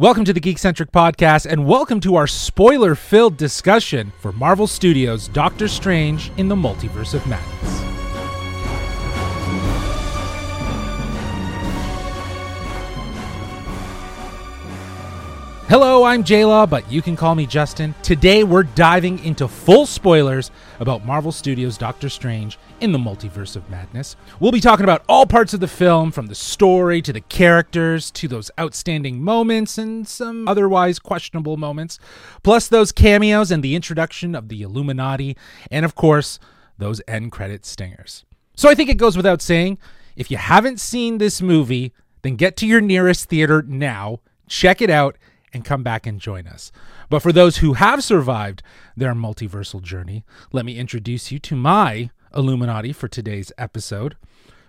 Welcome to the Geekcentric Podcast, and welcome to our spoiler filled discussion for Marvel Studios' Doctor Strange in the Multiverse of Madness. Hello, I'm JLaw, but you can call me Justin. Today we're diving into full spoilers about Marvel Studios' Doctor Strange in the Multiverse of Madness. We'll be talking about all parts of the film, from the story to the characters to those outstanding moments and some otherwise questionable moments, plus those cameos and the introduction of the Illuminati, and of course, those end credit stingers. So I think it goes without saying if you haven't seen this movie, then get to your nearest theater now, check it out and come back and join us. But for those who have survived their multiversal journey, let me introduce you to my Illuminati for today's episode.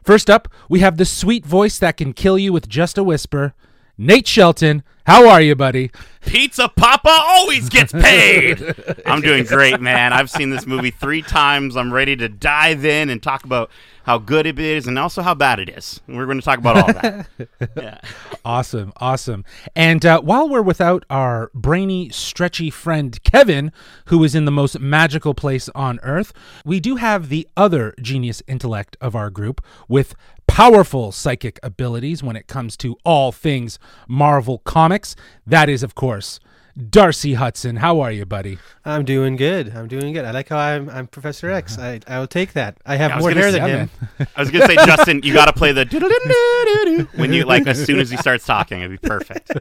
First up, we have the sweet voice that can kill you with just a whisper. Nate Shelton, how are you, buddy? Pizza Papa always gets paid. I'm doing great, man. I've seen this movie three times. I'm ready to dive in and talk about how good it is and also how bad it is. We're going to talk about all that. yeah. Awesome, awesome. And uh, while we're without our brainy, stretchy friend Kevin, who is in the most magical place on earth, we do have the other genius intellect of our group with powerful psychic abilities when it comes to all things Marvel Comics. That is, of course, Darcy Hudson. How are you, buddy? I'm doing good. I'm doing good. I like how I'm, I'm Professor X. Uh-huh. I, I will take that. I have yeah, more hair than him. I was gonna say, Justin, you got to play the when you like as soon as he starts talking. It'd be perfect.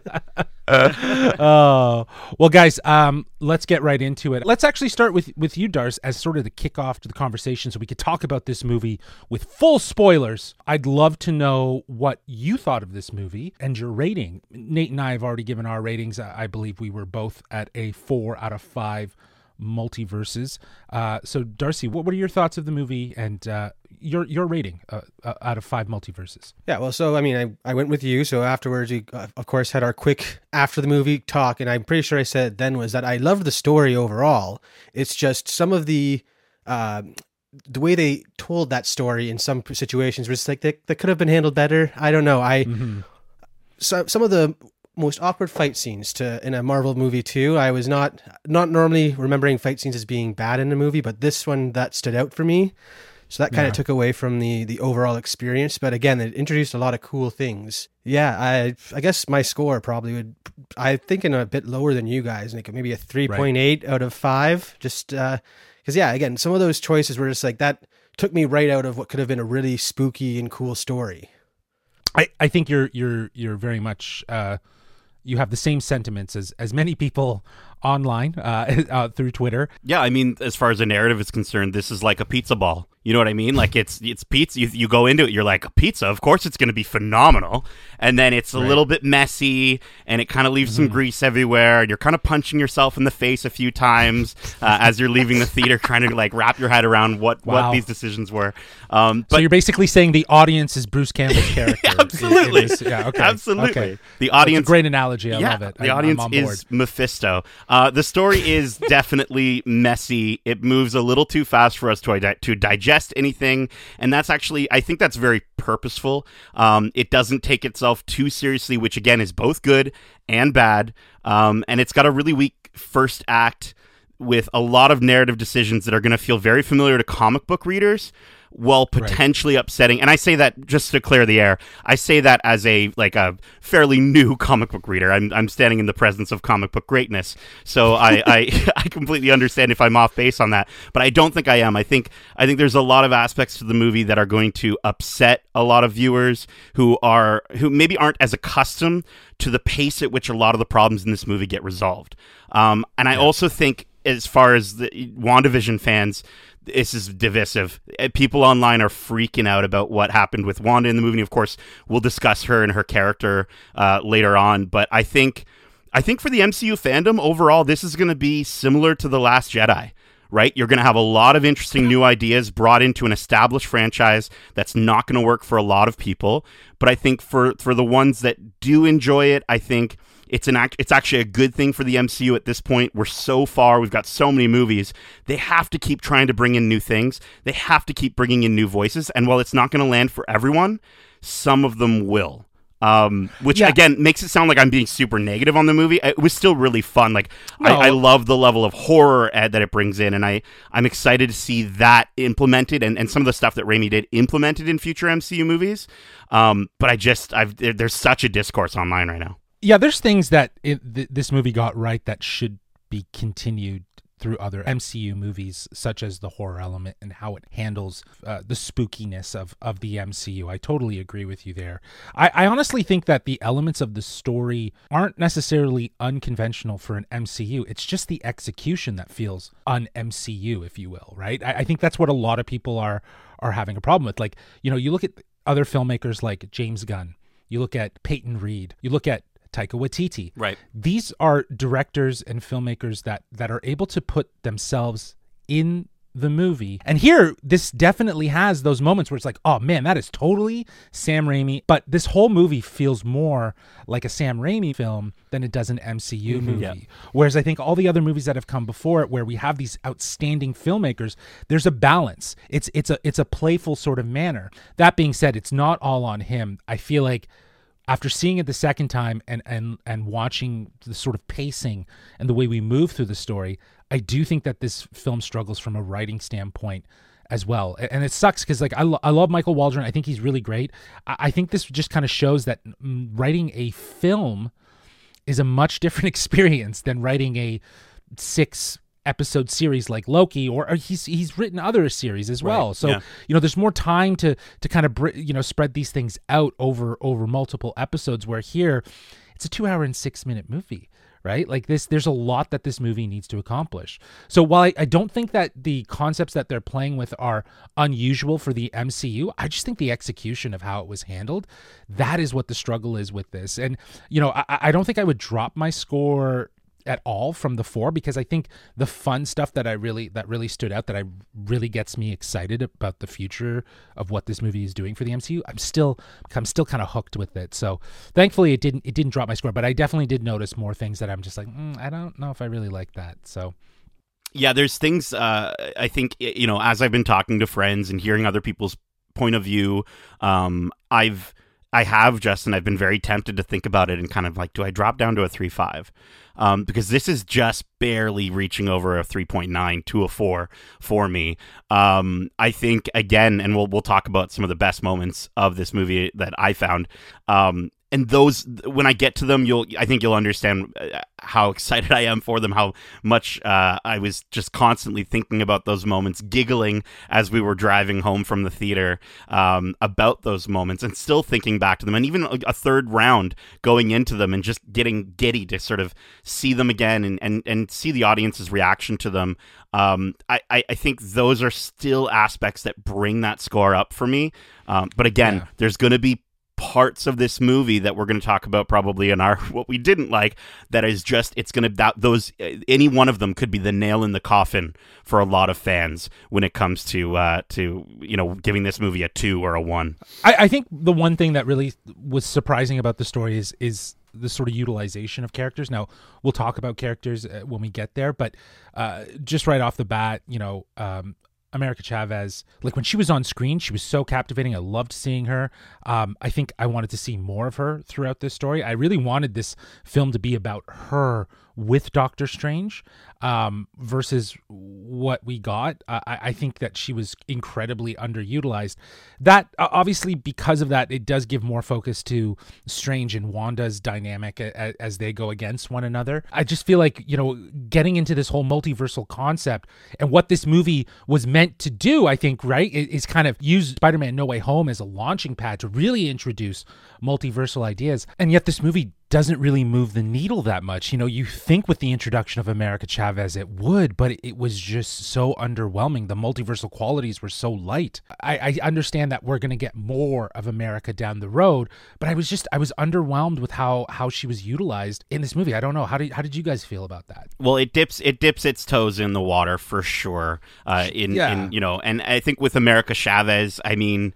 oh well, guys. Um, let's get right into it. Let's actually start with with you, Dars, as sort of the kickoff to the conversation, so we could talk about this movie with full spoilers. I'd love to know what you thought of this movie and your rating. Nate and I have already given our ratings. I believe we were both at a four out of five multiverses. Uh, so, Darcy, what, what are your thoughts of the movie and uh, your your rating uh, uh out of five multiverses? Yeah, well, so I mean, I, I went with you. So afterwards, we uh, of course had our quick after the movie talk, and I'm pretty sure I said then was that I loved the story overall. It's just some of the um, the way they told that story in some situations was like that, that could have been handled better. I don't know. I. Mm-hmm. So, some of the most awkward fight scenes to in a Marvel movie too. I was not not normally remembering fight scenes as being bad in a movie, but this one that stood out for me. So that kind of yeah. took away from the the overall experience. But again, it introduced a lot of cool things. Yeah, I I guess my score probably would I thinking a bit lower than you guys, like maybe a three point right. eight out of five. Just because uh, yeah, again, some of those choices were just like that took me right out of what could have been a really spooky and cool story. I, I think you're you're you're very much uh, you have the same sentiments as as many people online uh, uh, through Twitter. Yeah, I mean, as far as the narrative is concerned, this is like a pizza ball. You know what I mean? Like it's it's pizza. You, you go into it, you're like pizza. Of course, it's going to be phenomenal. And then it's a right. little bit messy, and it kind of leaves mm-hmm. some grease everywhere. And you're kind of punching yourself in the face a few times uh, as you're leaving the theater, trying to like wrap your head around what wow. what these decisions were. Um, but so you're basically saying the audience is Bruce Campbell's character. absolutely. Yeah. Okay. Absolutely. Okay. The audience. great analogy. I yeah, love it. The I'm, audience I'm is Mephisto. Uh, the story is definitely messy. It moves a little too fast for us to to digest anything, and that's actually I think that's very purposeful. Um, it doesn't take itself too seriously, which again is both good and bad. Um, and it's got a really weak first act with a lot of narrative decisions that are going to feel very familiar to comic book readers while potentially right. upsetting. And I say that just to clear the air. I say that as a like a fairly new comic book reader. I'm I'm standing in the presence of comic book greatness, so I I, I completely understand if I'm off base on that. But I don't think I am. I think I think there's a lot of aspects to the movie that are going to upset a lot of viewers who are who maybe aren't as accustomed to the pace at which a lot of the problems in this movie get resolved. Um, and I yeah. also think as far as the WandaVision fans, this is divisive. Uh, people online are freaking out about what happened with Wanda in the movie. Of course, we'll discuss her and her character uh, later on. But I think, I think for the MCU fandom overall, this is going to be similar to the Last Jedi. Right, you're going to have a lot of interesting new ideas brought into an established franchise that's not going to work for a lot of people. But I think for for the ones that do enjoy it, I think it's an act, it's actually a good thing for the MCU at this point. We're so far, we've got so many movies. They have to keep trying to bring in new things. They have to keep bringing in new voices. And while it's not going to land for everyone, some of them will. um, which Yeah. again makes it sound like I'm being super negative on the movie. It was still really fun. Like No. I, I love the level of horror uh, that it brings in, and I I'm excited to see that implemented and, and some of the stuff that Raimi did implemented in future MCU movies. Um, but I just I've there, there's such a discourse online right now. Yeah, there's things that it, th- this movie got right that should be continued through other MCU movies, such as the horror element and how it handles uh, the spookiness of, of the MCU. I totally agree with you there. I, I honestly think that the elements of the story aren't necessarily unconventional for an MCU. It's just the execution that feels un MCU, if you will, right? I, I think that's what a lot of people are are having a problem with. Like, you know, you look at other filmmakers like James Gunn, you look at Peyton Reed, you look at Taika Waititi. Right. These are directors and filmmakers that that are able to put themselves in the movie. And here this definitely has those moments where it's like, "Oh man, that is totally Sam Raimi." But this whole movie feels more like a Sam Raimi film than it does an MCU mm-hmm. movie. Yeah. Whereas I think all the other movies that have come before it where we have these outstanding filmmakers, there's a balance. It's it's a it's a playful sort of manner. That being said, it's not all on him. I feel like after seeing it the second time and and and watching the sort of pacing and the way we move through the story, I do think that this film struggles from a writing standpoint as well. And it sucks because like I, lo- I love Michael Waldron. I think he's really great. I, I think this just kind of shows that mm, writing a film is a much different experience than writing a six episode series like Loki or, or he's he's written other series as well. So yeah. you know there's more time to to kind of br- you know spread these things out over over multiple episodes where here it's a 2 hour and 6 minute movie right like this there's a lot that this movie needs to accomplish so while I, I don't think that the concepts that they're playing with are unusual for the mcu i just think the execution of how it was handled that is what the struggle is with this and you know i, I don't think i would drop my score at all from the four because I think the fun stuff that I really that really stood out that I really gets me excited about the future of what this movie is doing for the MCU. I'm still I'm still kind of hooked with it. So thankfully it didn't it didn't drop my score, but I definitely did notice more things that I'm just like mm, I don't know if I really like that. So yeah there's things uh, i think you know as i've been talking to friends and hearing other people's point of view um, i've i have justin. I've been very tempted to think about it and kind of like do i drop down to a 3-5 um, because this is just barely reaching over a 3.9 to a 4 for me. Um, i think again and we'll, we'll talk about some of the best moments of this movie that i found. Um, and those when I get to them, you'll I think you'll understand uh, how excited I am for them. How much uh, I was just constantly thinking about those moments, giggling as we were driving home from the theater um, about those moments, and still thinking back to them. And even a, a third round going into them, and just getting giddy to sort of see them again and and, and see the audience's reaction to them. Um, I, I I think those are still aspects that bring that score up for me. Um, but again, Yeah. there's going to be parts of this movie that we're going to talk about probably in our what we didn't like that is just it's going to that those uh, any one of them could be the nail in the coffin for a lot of fans when it comes to uh to you know giving this movie a 2 or a 1 I, I think the one thing that really was surprising about the story is is the sort of utilization of characters. Now we'll talk about characters uh, when we get there, but uh, just right off the bat, you know, um, America Chavez, like when she was on screen, she was so captivating. I loved seeing her. Um, I think I wanted to see more of her throughout this story. I really wanted this film to be about her with Doctor Strange um, versus what we got. I, I think that she was incredibly underutilized. That obviously because of that, it does give more focus to Strange and Wanda's dynamic as, as they go against one another. I just feel like you know getting into this whole multiversal concept and what this movie was meant to do. I think right is kind of use Spider-Man No Way Home as a launching pad to really introduce multiversal ideas, and yet this movie doesn't really move the needle that much. You know, you think with the introduction of America Chavez it would, but it was just so underwhelming. The multiversal qualities were so light. I, I understand that we're going to get more of America down the road, but I was just I was underwhelmed with how how she was utilized in this movie. I don't know how did how did you guys feel about that? well it dips it dips its toes in the water for sure uh in Yeah. in you know and i think with america chavez i mean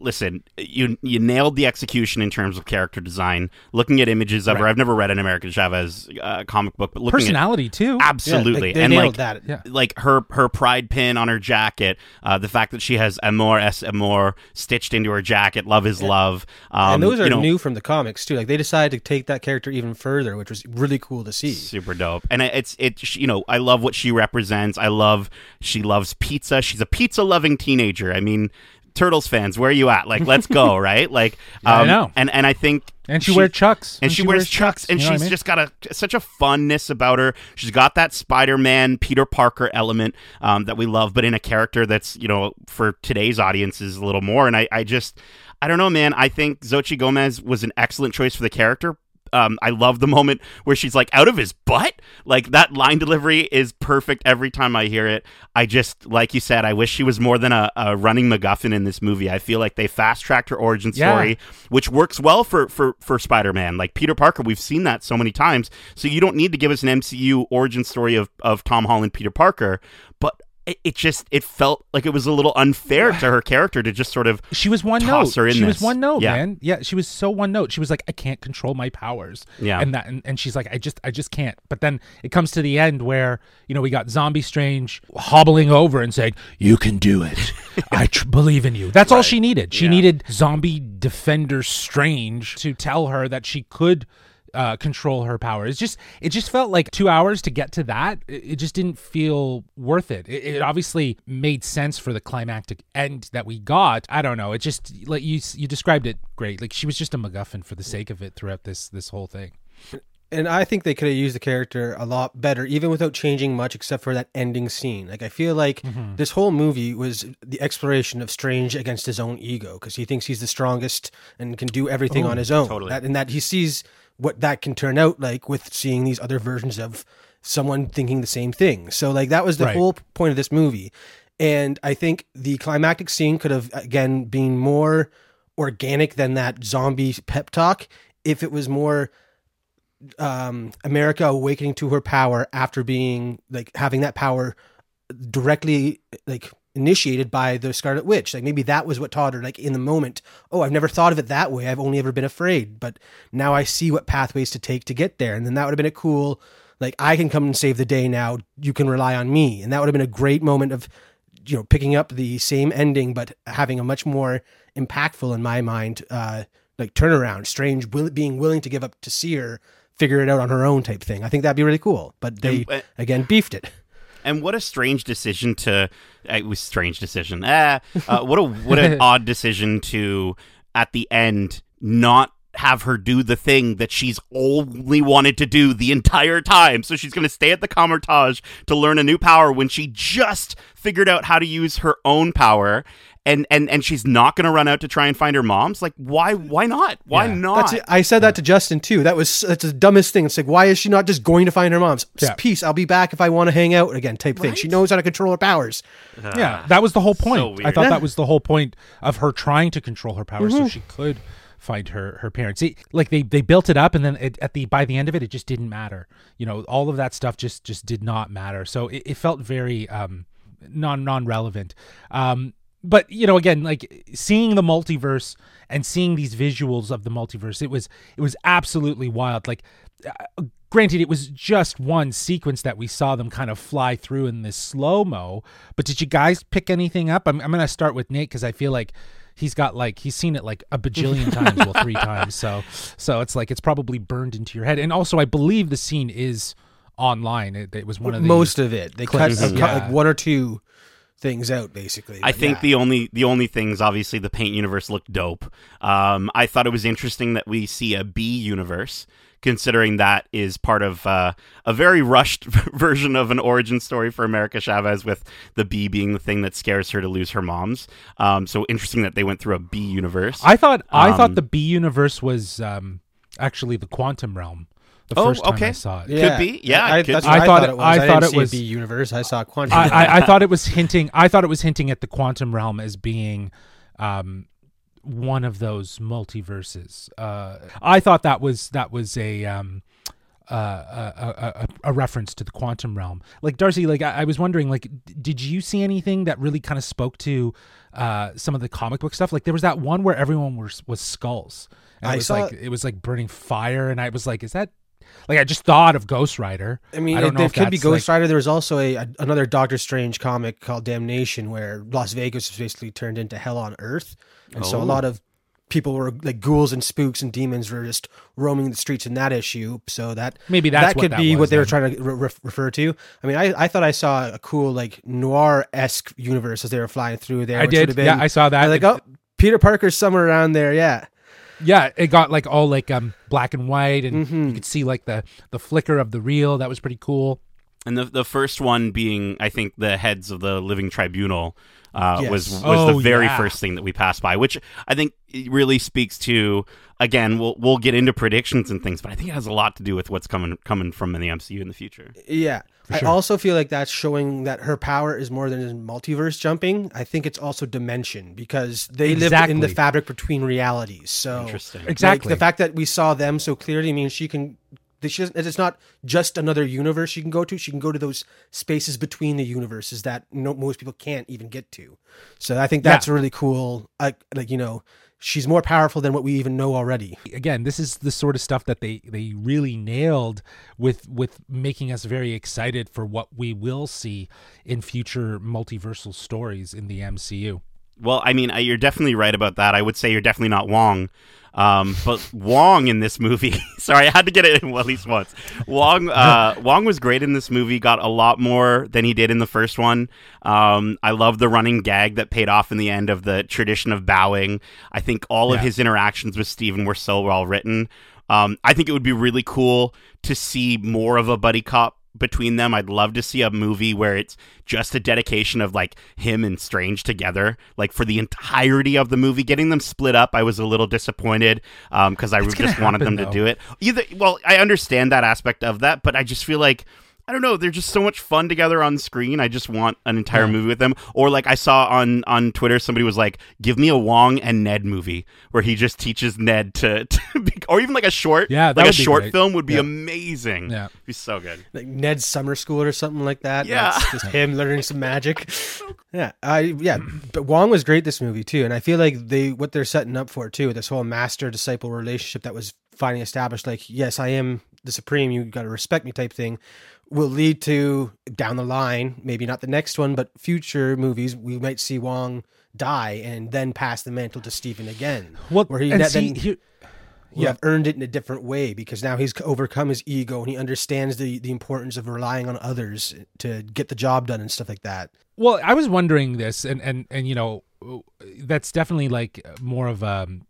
listen, you you nailed the execution in terms of character design. Looking at images of her, I've never read an American Chavez uh, comic book, but looking Personality too. absolutely, Yeah, like, they and like that. Yeah. like her her pride pin on her jacket, uh, the fact that she has "Amor es amor" stitched into her jacket, "Love is love," um, and those are you know, new from the comics too. Like they decided to take that character even further, which was really cool to see. super dope. And it- it's it you know I love what she represents. I love she loves pizza. She's a pizza loving teenager. I mean. Turtles fans, where are you at? Like, let's go, right? Like, Yeah, I um, know. And and I think and she, wears chucks. and she, wears chucks, and you know she's I mean? just got a such a funness about her. She's got that Spider-Man, Peter Parker element um, that we love, but in a character that's you know for today's audience is a little more. And I, I just, I don't know, man. I think Zochi Gomez was an excellent choice for the character. Um, I love the moment where she's like out of his butt. Like that line delivery is perfect every time I hear it. I just, like you said, I wish she was more than a, a running MacGuffin in this movie. I feel like they fast tracked her origin Yeah. story which works well for for for Spider-Man. Like Peter Parker, we've seen that so many times. So you don't need to give us an MCU origin story of of Tom Holland Peter Parker, it, it just it felt like it was a little unfair to her character to just sort of She was one note. her in she was one note, Yeah. man. Yeah, she was so one note. She was like, I can't control my powers. Yeah. and that, and, and she's like, I just, I just can't. But then it comes to the end where you know we got Zombie Strange hobbling over and saying, "You can do it. I tr- believe in you." That's all she needed. She Yeah. needed Zombie Defender Strange to tell her that she could. Uh, control her power. It's just it just felt like two hours to get to that. It, it just didn't feel worth it. it. It obviously made sense for the climactic end that we got. I don't know. It just like you you described it great. Like she was just a MacGuffin for the sake of it throughout this this whole thing. And I think they could have used the character a lot better, even without changing much, except for that ending scene. Like I feel like Mm-hmm. this whole movie was the exploration of Strange against his own ego, because he thinks he's the strongest and can do everything on his own. totally. That, and that he sees what that can turn out like with seeing these other versions of someone thinking the same thing. So like that was the Right. whole point of this movie. And I think the climactic scene could have again been more organic than that zombie pep talk if it was more um, America awakening to her power after being like having that power directly like initiated by the Scarlet Witch. Like maybe that was what taught her like in the moment. Oh, I've never thought of it that way. I've only ever been afraid, but now I see what pathways to take to get there. And then that would have been a cool like I can come and save the day now. You can rely on me. And that would have been a great moment of you know picking up the same ending but having a much more impactful in my mind uh like turnaround strange will, being willing to give up to see her figure it out on her own type thing i think that'd be really cool but they And- again beefed it And what a strange decision to. It was strange decision. Ah, uh, what a what an odd decision to at the end not have her do the thing that she's only wanted to do the entire time. So she's going to stay at the Kamar-Taj to learn a new power when she just figured out how to use her own power. And, and and she's not going to run out to try and find her mom's. Like, why? Why not? Why Yeah. not? That's it. I said that to Justin too. That was that's the dumbest thing. It's like, why is she not just going to find her mom's? Yeah. Peace. I'll be back if I want to hang out again. Type thing. She knows how to control her powers. yeah, that was the whole point. so I thought Yeah. that was the whole point of her trying to control her power so she could find her her parents. It, like they they built it up and then it, at the by the end of it it just didn't matter. You know, all of that stuff just just did not matter. So it, it felt very um non non relevant. Um but you know again like seeing the multiverse and seeing these visuals of the multiverse it was it was absolutely wild like uh, granted it was just one sequence that we saw them kind of fly through in this slow mo but did you guys pick anything up i'm, I'm gonna start with nate because i feel like he's got like he's seen it like a bajillion times well three times so so it's like it's probably burned into your head and also i believe the scene is online it, it was one of the Most of it. They cut, clips. cut Yeah. like one or two things out basically. I think yeah. the only the only things obviously the paint universe looked dope. Um, I thought it was interesting that we see a B universe, considering that is part of uh, a very rushed version of an origin story for America Chavez, with the B being the thing that scares her to lose her mom's. Um, so interesting that they went through a B universe. i thought i Um, thought the b universe was um actually the quantum realm the Oh, first time okay. i saw it Could be. Yeah, I, could be. I I, thought thought it- it was. I I, thought didn't it was- see a B universe. I saw quantum. I, I, I thought it was hinting. I thought it was hinting at the quantum realm as being um, one of those multiverses. Uh, I thought that was that was a um, uh, a, a, a reference to the quantum realm. Like Darcy, like I, I was wondering, like, d- did you see anything that really kind of spoke to uh, some of the comic book stuff? Like there was that one where everyone was was skulls. And I it was saw- like it was like burning fire, and I was like, is that like I just thought of Ghost Rider. I mean, I don't it, know it could be Ghost like- Rider. There was also a, a another Doctor Strange comic called Damnation, where Las Vegas was basically turned into hell on Earth, and so a Oh. lot of people were like ghouls and spooks and demons were just roaming the streets in that issue. So that Maybe that's that could that be was what they were trying to re- re- refer to. I mean, I, I thought I saw a cool like noir esque universe as they were flying through there. I did. been, Yeah, I saw that. Like, oh, Peter Parker's somewhere around there. Yeah. Yeah, it got like all like um black and white, and Mm-hmm. you could see like the the flicker of the reel. That was pretty cool. And the the first one being, I think, the heads of the Living Tribunal uh, Yes. was was Oh, the very yeah. first thing that we passed by, which I think really speaks to. Again, we'll we'll get into predictions and things, but I think it has a lot to do with what's coming coming from in the MCU in the future. Yeah. I also feel like that's showing that her power is more than multiverse jumping. I think it's also dimension because they live in the fabric between realities. So Interesting. like, Exactly. the fact that we saw them so clearly means she can. She doesn't, it's not just another universe she can go to. She can go to those spaces between the universes that no, most people can't even get to. So I think that's really cool. Like, like you know, she's more powerful than what we even know already. Again, this is the sort of stuff that they they really nailed with with making us very excited for what we will see in future multiversal stories in the MCU. Well, I mean, you're definitely right about that. I would say you're definitely not Wong. Um, but Wong in this movie, sorry, I had to get it in at least once. Wong, uh, Wong was great in this movie. Got a lot more than he did in the first one. Um, I love the running gag that paid off in the end of the tradition of bowing. I think all of his interactions with Stephen were so well written. Um, I think it would be really cool to see more of a buddy cop between them. I'd love to see a movie where it's just a dedication of like him and Strange together, like for the entirety of the movie. Getting them split up, I was a little disappointed um, because I It's gonna just wanted them happen, to do it. Either, well, I understand that aspect of that, but I just feel like. I don't know. They're just so much fun together on screen. I just want an entire Yeah. movie with them. Or like I saw on on Twitter, somebody was like, "Give me a Wong and Ned movie where he just teaches Ned to, to be, or even like a short, Yeah, that like a be short great. film would be Yeah. amazing. Yeah. It'd be so good. like Ned's summer school or something like that. Yeah. That's just him learning some magic. Yeah, I yeah, but Wong was great this movie too, and I feel like they what they're setting up for too, this whole master disciple relationship that was finally established. Like, yes, I am the supreme. You got to respect me, type thing. Will lead to down the line, maybe not the next one, but future movies. We might see Wong die and then pass the mantle to Stephen again. Well, where he that- see, then here, will have earned it in a different way because now he's overcome his ego and he understands the, the importance of relying on others to get the job done and stuff like that. Well, I was wondering this, and and and you know, that's definitely like more of um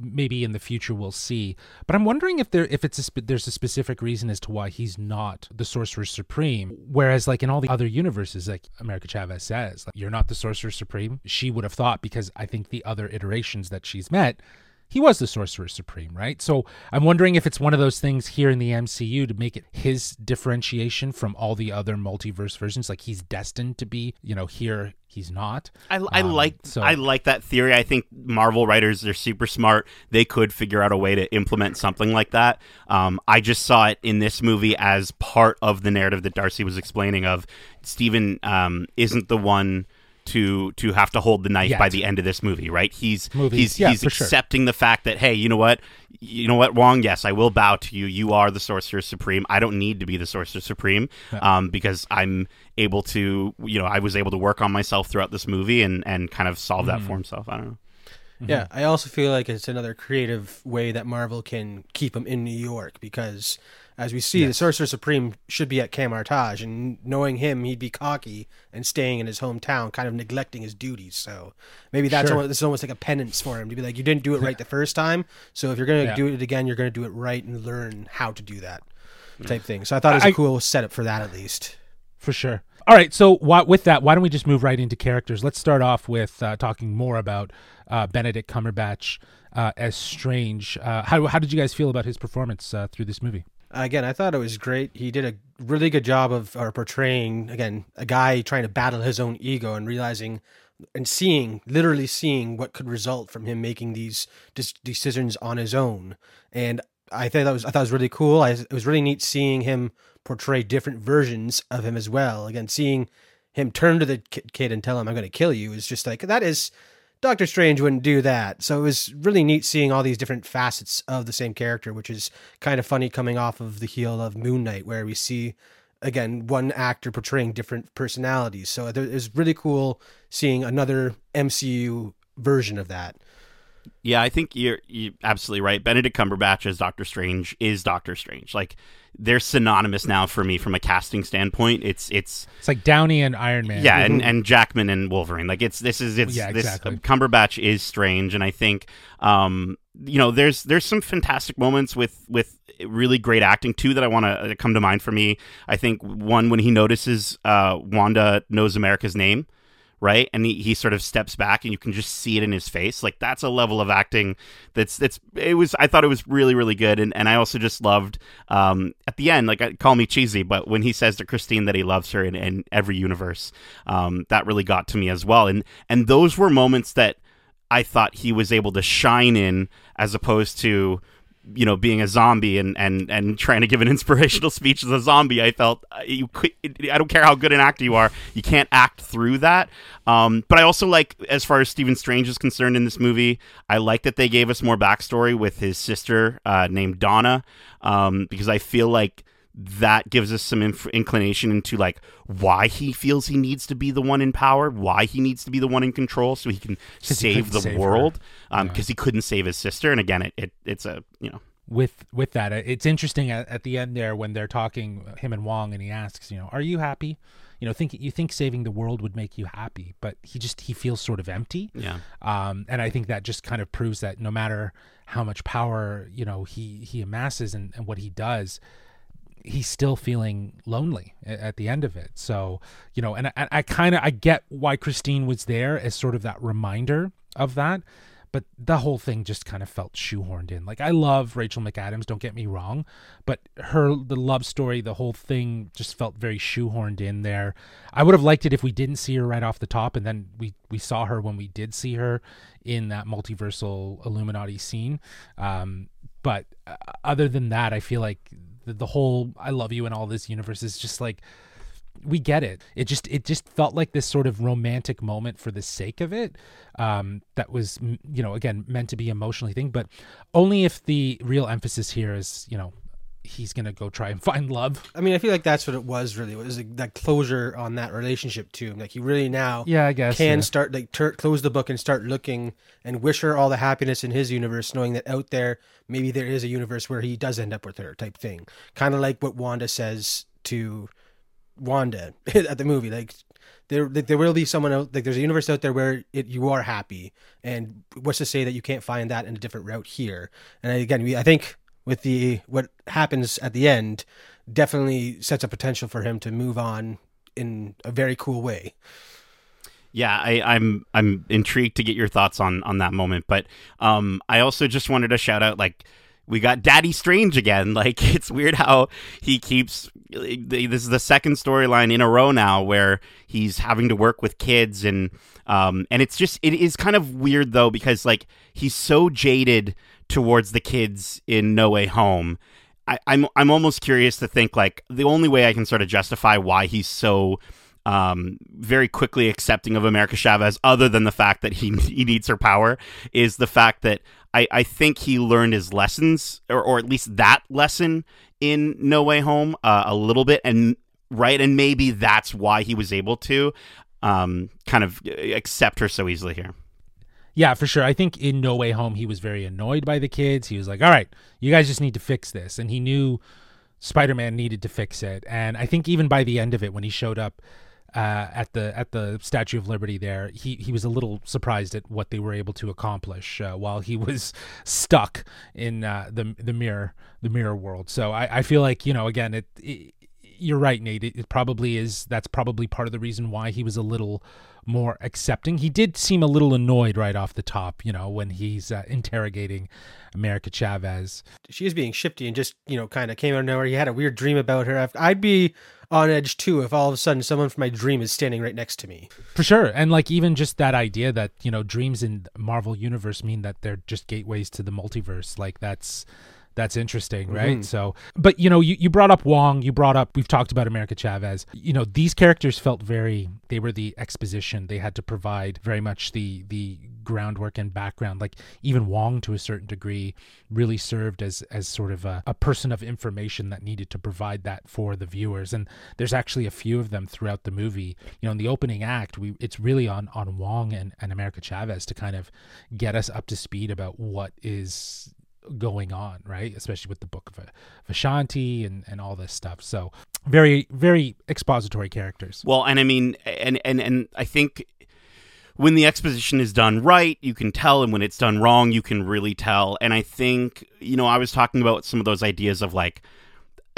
maybe in the future we'll see. But I'm wondering if there if it's a there's a specific reason as to why he's not the Sorcerer Supreme, whereas like in all the other universes, like America Chavez says, like, you're not the Sorcerer Supreme. She would have thought because I think the other iterations that she's met. He was the Sorcerer Supreme, right? So I'm wondering if it's one of those things here in the MCU to make it his differentiation from all the other multiverse versions. Like he's destined to be, you know, here he's not. I, I Um, like so- I like that theory. I think Marvel writers are super smart. They could figure out a way to implement something like that. Um, I just saw it in this movie as part of the narrative that Darcy was explaining. Of Stephen um, isn't the one to to have to hold the knife Yet. by the end of this movie, right? He's Movie. he's Yeah, he's for sure. accepting the fact that hey, you know what, you know what, Wong. Yes, I will bow to you. You are the Sorcerer Supreme. I don't need to be the Sorcerer Supreme um, because I'm able to. You know, I was able to work on myself throughout this movie and and kind of solve Mm-hmm. that for himself. I don't know. Yeah, I also feel like it's another creative way that Marvel can keep him in New York because, as we see, the Sorcerer Supreme should be at Kamar-Taj, and knowing him, he'd be cocky and staying in his hometown, kind of neglecting his duties. So maybe that's Sure. almost, this is almost like a penance for him to be like, you didn't do it right the first time, so if you're going to Yeah. do it again, you're going to do it right and learn how to do that type thing. So I thought it was a I- cool setup for that at least. For sure. All right. So why, with that, why don't we just move right into characters? Let's start off with uh, talking more about uh, Benedict Cumberbatch uh, as Strange. Uh, how how did you guys feel about his performance uh, through this movie? Again, I thought it was great. He did a really good job of or portraying again a guy trying to battle his own ego and realizing and seeing, literally seeing what could result from him making these decisions on his own. And I thought that was I thought was really cool. I, it was really neat seeing him portray different versions of him as well. Again, seeing him turn to the kid and tell him, "I'm going to kill you," is just like that is Doctor Strange wouldn't do that. So it was really neat seeing all these different facets of the same character, which is kind of funny coming off of the heel of Moon Knight, where we see again one actor portraying different personalities. So it was really cool seeing another MCU version of that. Yeah, I think you're, you're absolutely right. Benedict Cumberbatch as Doctor Strange is Doctor Strange. Like they're synonymous now for me from a casting standpoint. It's it's it's like Downey and Iron Man. Yeah, and, and Jackman and Wolverine. Like it's this is it's yeah, exactly. this Cumberbatch is strange, and I think um you know there's there's some fantastic moments with with really great acting too that I want to come to mind for me. I think one when he notices uh Wanda knows America's name right? And he, he sort of steps back and you can just see it in his face. Like that's a level of acting that's that's it was I thought it was really, really good. And and I also just loved um at the end, like call me cheesy, but when he says to Christine that he loves her in, in every universe, um, that really got to me as well. And and those were moments that I thought he was able to shine in as opposed to you know being a zombie and and and trying to give an inspirational speech as a zombie i felt uh, you i don't care how good an actor you are you can't act through that. Um, but i also like as far as stephen strange is concerned in this movie i like that they gave us more backstory with his sister uh, named donna um, because i feel like that gives us some inf- inclination into like why he feels he needs to be the one in power, why he needs to be the one in control, so he can save he the save world. Because um, yeah. he couldn't save his sister, and again, it, it it's a you know with with that, it's interesting at, at the end there when they're talking him and Wong, and he asks, you know, are you happy? you know think you think saving the world would make you happy but he just he feels sort of empty yeah um and i think that just kind of proves that no matter how much power you know he he amasses and, and what he does he's still feeling lonely at the end of it. So, you know, and I, I kind of I get why Christine was there as sort of that reminder of that, but the whole thing just kind of felt shoehorned in. Like I love Rachel McAdams, don't get me wrong, but her the love story, the whole thing just felt very shoehorned in there. I would have liked it if we didn't see her right off the top and then we we saw her when we did see her in that multiversal Illuminati scene. Um, but uh, other than that, I feel like the, the whole I love you and all this universe is just like we get it. It just it just felt like this sort of romantic moment for the sake of it. Um, that was you know again meant to be emotionally thing, but only if the real emphasis here is you know he's gonna go try and find love. I mean, I feel like that's what it was really. It was like that closure on that relationship too. Like he really now, yeah, I guess can yeah. start like ter- close the book and start looking and wish her all the happiness in his universe, knowing that out there maybe there is a universe where he does end up with her, type thing. Kind of like what Wanda says to Wanda at the movie, like. There, there will be someone out like there's a universe out there where it, you are happy, and what's to say that you can't find that in a different route here? And again, we, I think with the what happens at the end definitely sets a potential for him to move on in a very cool way. Yeah, I, I'm I'm intrigued to get your thoughts on on that moment, but um, I also just wanted to shout out like we got Daddy Strange again. Like it's weird how he keeps this is the second storyline in a row now where he's having to work with kids and um and it's just it is kind of weird though because like he's so jaded towards the kids in No Way Home. I, I'm I'm almost curious to think like the only way I can sort of justify why he's so um, very quickly accepting of America Chavez, other than the fact that he he needs her power, is the fact that I, I think he learned his lessons, or, or at least that lesson in No Way Home uh, a little bit, and right, and maybe that's why he was able to um, kind of accept her so easily here. Yeah, for sure. I think in No Way Home, he was very annoyed by the kids. He was like, all right, you guys just need to fix this. And he knew Spider Man needed to fix it. And I think even by the end of it, when he showed up uh, at the at the Statue of Liberty there, he, he was a little surprised at what they were able to accomplish uh, while he was stuck in uh, the the mirror the mirror world. So I, I feel like you know again it, it you're right, Nate. It, it, probably is. That's probably part of the reason why he was a little more accepting. He did seem a little annoyed right off the top, you know, when he's uh, interrogating America Chavez. She is being shifty and just, you know, kind of came out of nowhere. He had a weird dream about her. I'd be on edge too if all of a sudden someone from my dream is standing right next to me. For sure. And like even just that idea that, you know, dreams in Marvel Universe mean that they're just gateways to the multiverse. Like that's that's interesting, mm-hmm. right? So, but you know, you, you brought up Wong, you brought up, we've talked about America Chavez. You know, these characters felt very, they were the exposition. They had to provide very much the, the groundwork and background. Like even Wong, to a certain degree, really served as, as sort of a, a person of information that needed to provide that for the viewers. And there's actually a few of them throughout the movie. You know, in the opening act, we, it's really on, on Wong and, and America Chavez to kind of get us up to speed about what is going on, right? Especially with the book of Vishanti and, and all this stuff. So very, very expository characters. Well, and I mean, and and and I think when the exposition is done right, you can tell, and when it's done wrong, you can really tell. And I think you know, I was talking about some of those ideas of like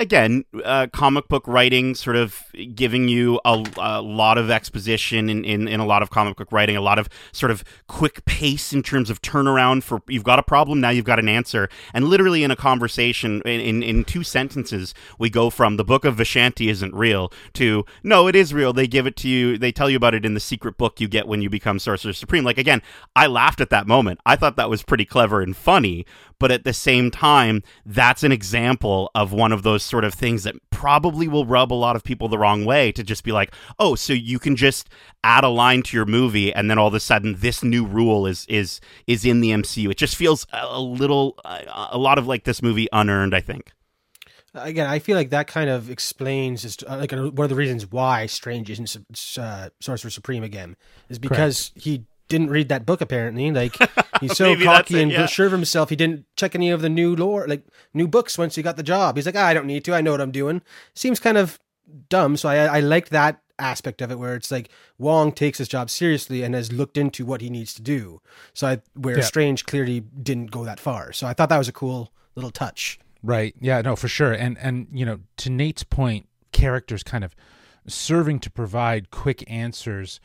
again, uh, comic book writing sort of giving you a, a lot of exposition in, in, in, a lot of comic book writing, a lot of sort of quick pace in terms of turnaround for you've got a problem, now you've got an answer. And literally in a conversation, in, in, in two sentences, we go from the book of Vishanti isn't real to no, it is real. They give it to you, they tell you about it in the secret book you get when you become Sorcerer Supreme. Like, again, I laughed at that moment. I thought that was pretty clever and funny, but at the same time, that's an example of one of those sort of things that probably will rub a lot of people the wrong way to just be like, oh, so you can just add a line to your movie and then all of a sudden this new rule is is is in the MCU. It just feels a little a lot of like this movie unearned, I think again, I feel like that kind of explains just uh, like one of the reasons why Strange isn't uh, Sorcerer Supreme again is because Correct. he didn't read that book apparently. Like he's so cocky and yeah. sure of himself, he didn't check any of the new lore, like new books once he got the job. He's like, ah, I don't need to. I know what I'm doing. Seems kind of dumb. So I I liked that aspect of it where it's like Wong takes his job seriously and has looked into what he needs to do. So I where yeah. Strange clearly didn't go that far. So I thought that was a cool little touch. Right. Yeah. No, for sure. And and you know, to Nate's point, characters kind of serving to provide quick answers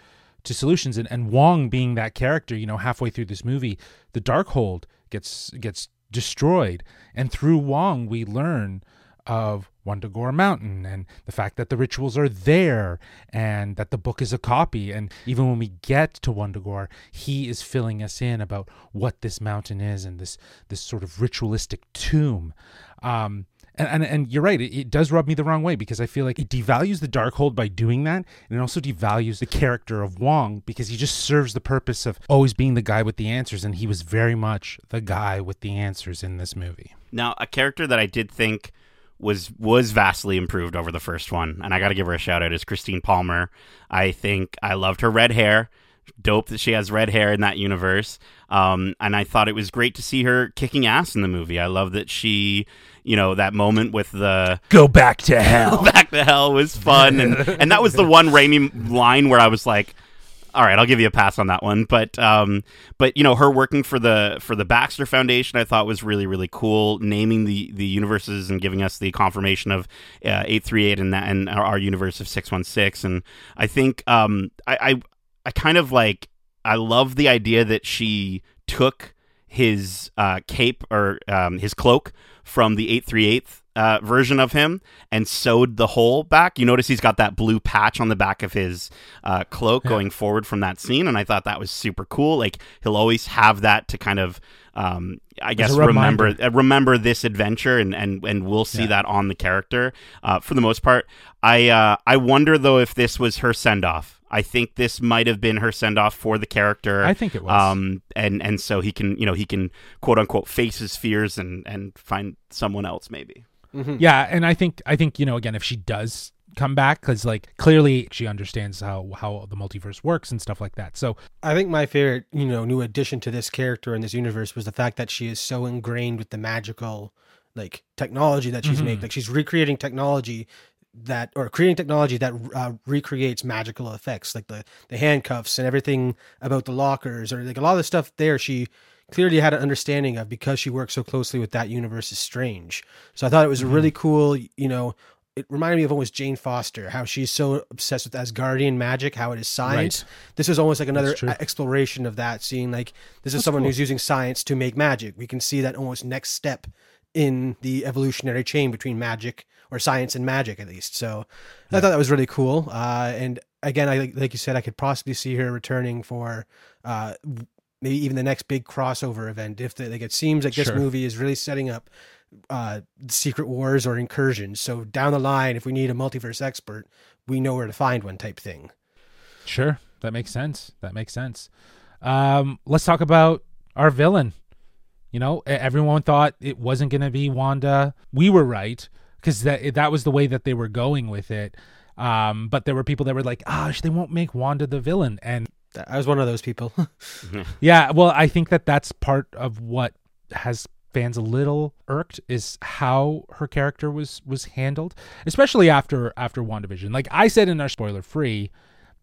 to solutions and, and Wong being that character, you know, halfway through this movie, the Darkhold gets gets destroyed. And through Wong we learn of Wundagore Mountain and the fact that the rituals are there and that the book is a copy. And even when we get to Wundagore, he is filling us in about what this mountain is and this this sort of ritualistic tomb. Um, and, and, and you're right, it, it, does rub me the wrong way because I feel like it devalues the dark Darkhold by doing that, and it also devalues the character of Wong because he just serves the purpose of always being the guy with the answers, and he was very much the guy with the answers in this movie. Now, a character that I did think was was vastly improved over the first one, and I got to give her a shout out is Christine Palmer. I think I loved her red hair dope that she has red hair in that universe. Um, and I thought it was great to see her kicking ass in the movie. I love that she you know that moment with the go back to hell back to hell was fun and and that was the one Raimi line where I was like all right, I'll give you a pass on that one. But um, but you know, her working for the for the Baxter Foundation, I thought was really really cool. Naming the the universes and giving us the confirmation of uh, eight three eight and that and our, universe of six one six. And I think um, I, I I kind of like I love the idea that she took his uh, cape or um, his cloak from the 838th uh, version of him and sewed the hole back. You notice he's got that blue patch on the back of his uh, cloak yeah. going forward from that scene, and I thought that was super cool. Like he'll always have that to kind of, um, I guess, remember uh, remember this adventure, and and and we'll see yeah. that on the character uh, for the most part. I uh, I wonder though if this was her send off I think this might have been her send off for the character. I think it was. Um, and and so he can you know he can quote unquote face his fears and and find someone else maybe. Mm-hmm. Yeah, and I think I think you know again if she does come back because like clearly she understands how how the multiverse works and stuff like that so i think my favorite you know new addition to this character in this universe was the fact that she is so ingrained with the magical like technology that she's mm-hmm. made like she's recreating technology that or creating technology that uh, recreates magical effects like the the handcuffs and everything about the lockers or like a lot of the stuff there she clearly had an understanding of because she worked so closely with that universe is strange so i thought it was mm-hmm. really cool you know it reminded me of almost Jane Foster, how she's so obsessed with Asgardian magic, how it is science. Right. This is almost like another exploration of that, seeing like this is That's someone cool. who's using science to make magic. We can see that almost next step in the evolutionary chain between magic or science and magic at least. So yeah. I thought that was really cool. Uh, and again, I like you said, I could possibly see her returning for uh, maybe even the next big crossover event. If the, like it seems like this sure. movie is really setting up uh, secret wars or incursions. So down the line, if we need a multiverse expert, we know where to find one type thing. Sure, that makes sense. That makes sense. Um, let's talk about our villain. You know, everyone thought it wasn't going to be Wanda. We were right because that that was the way that they were going with it. Um, but there were people that were like, "Ah, oh, they won't make Wanda the villain," and I was one of those people. yeah, well, I think that that's part of what has fans a little irked is how her character was was handled, especially after after WandaVision. Like I said in our spoiler free,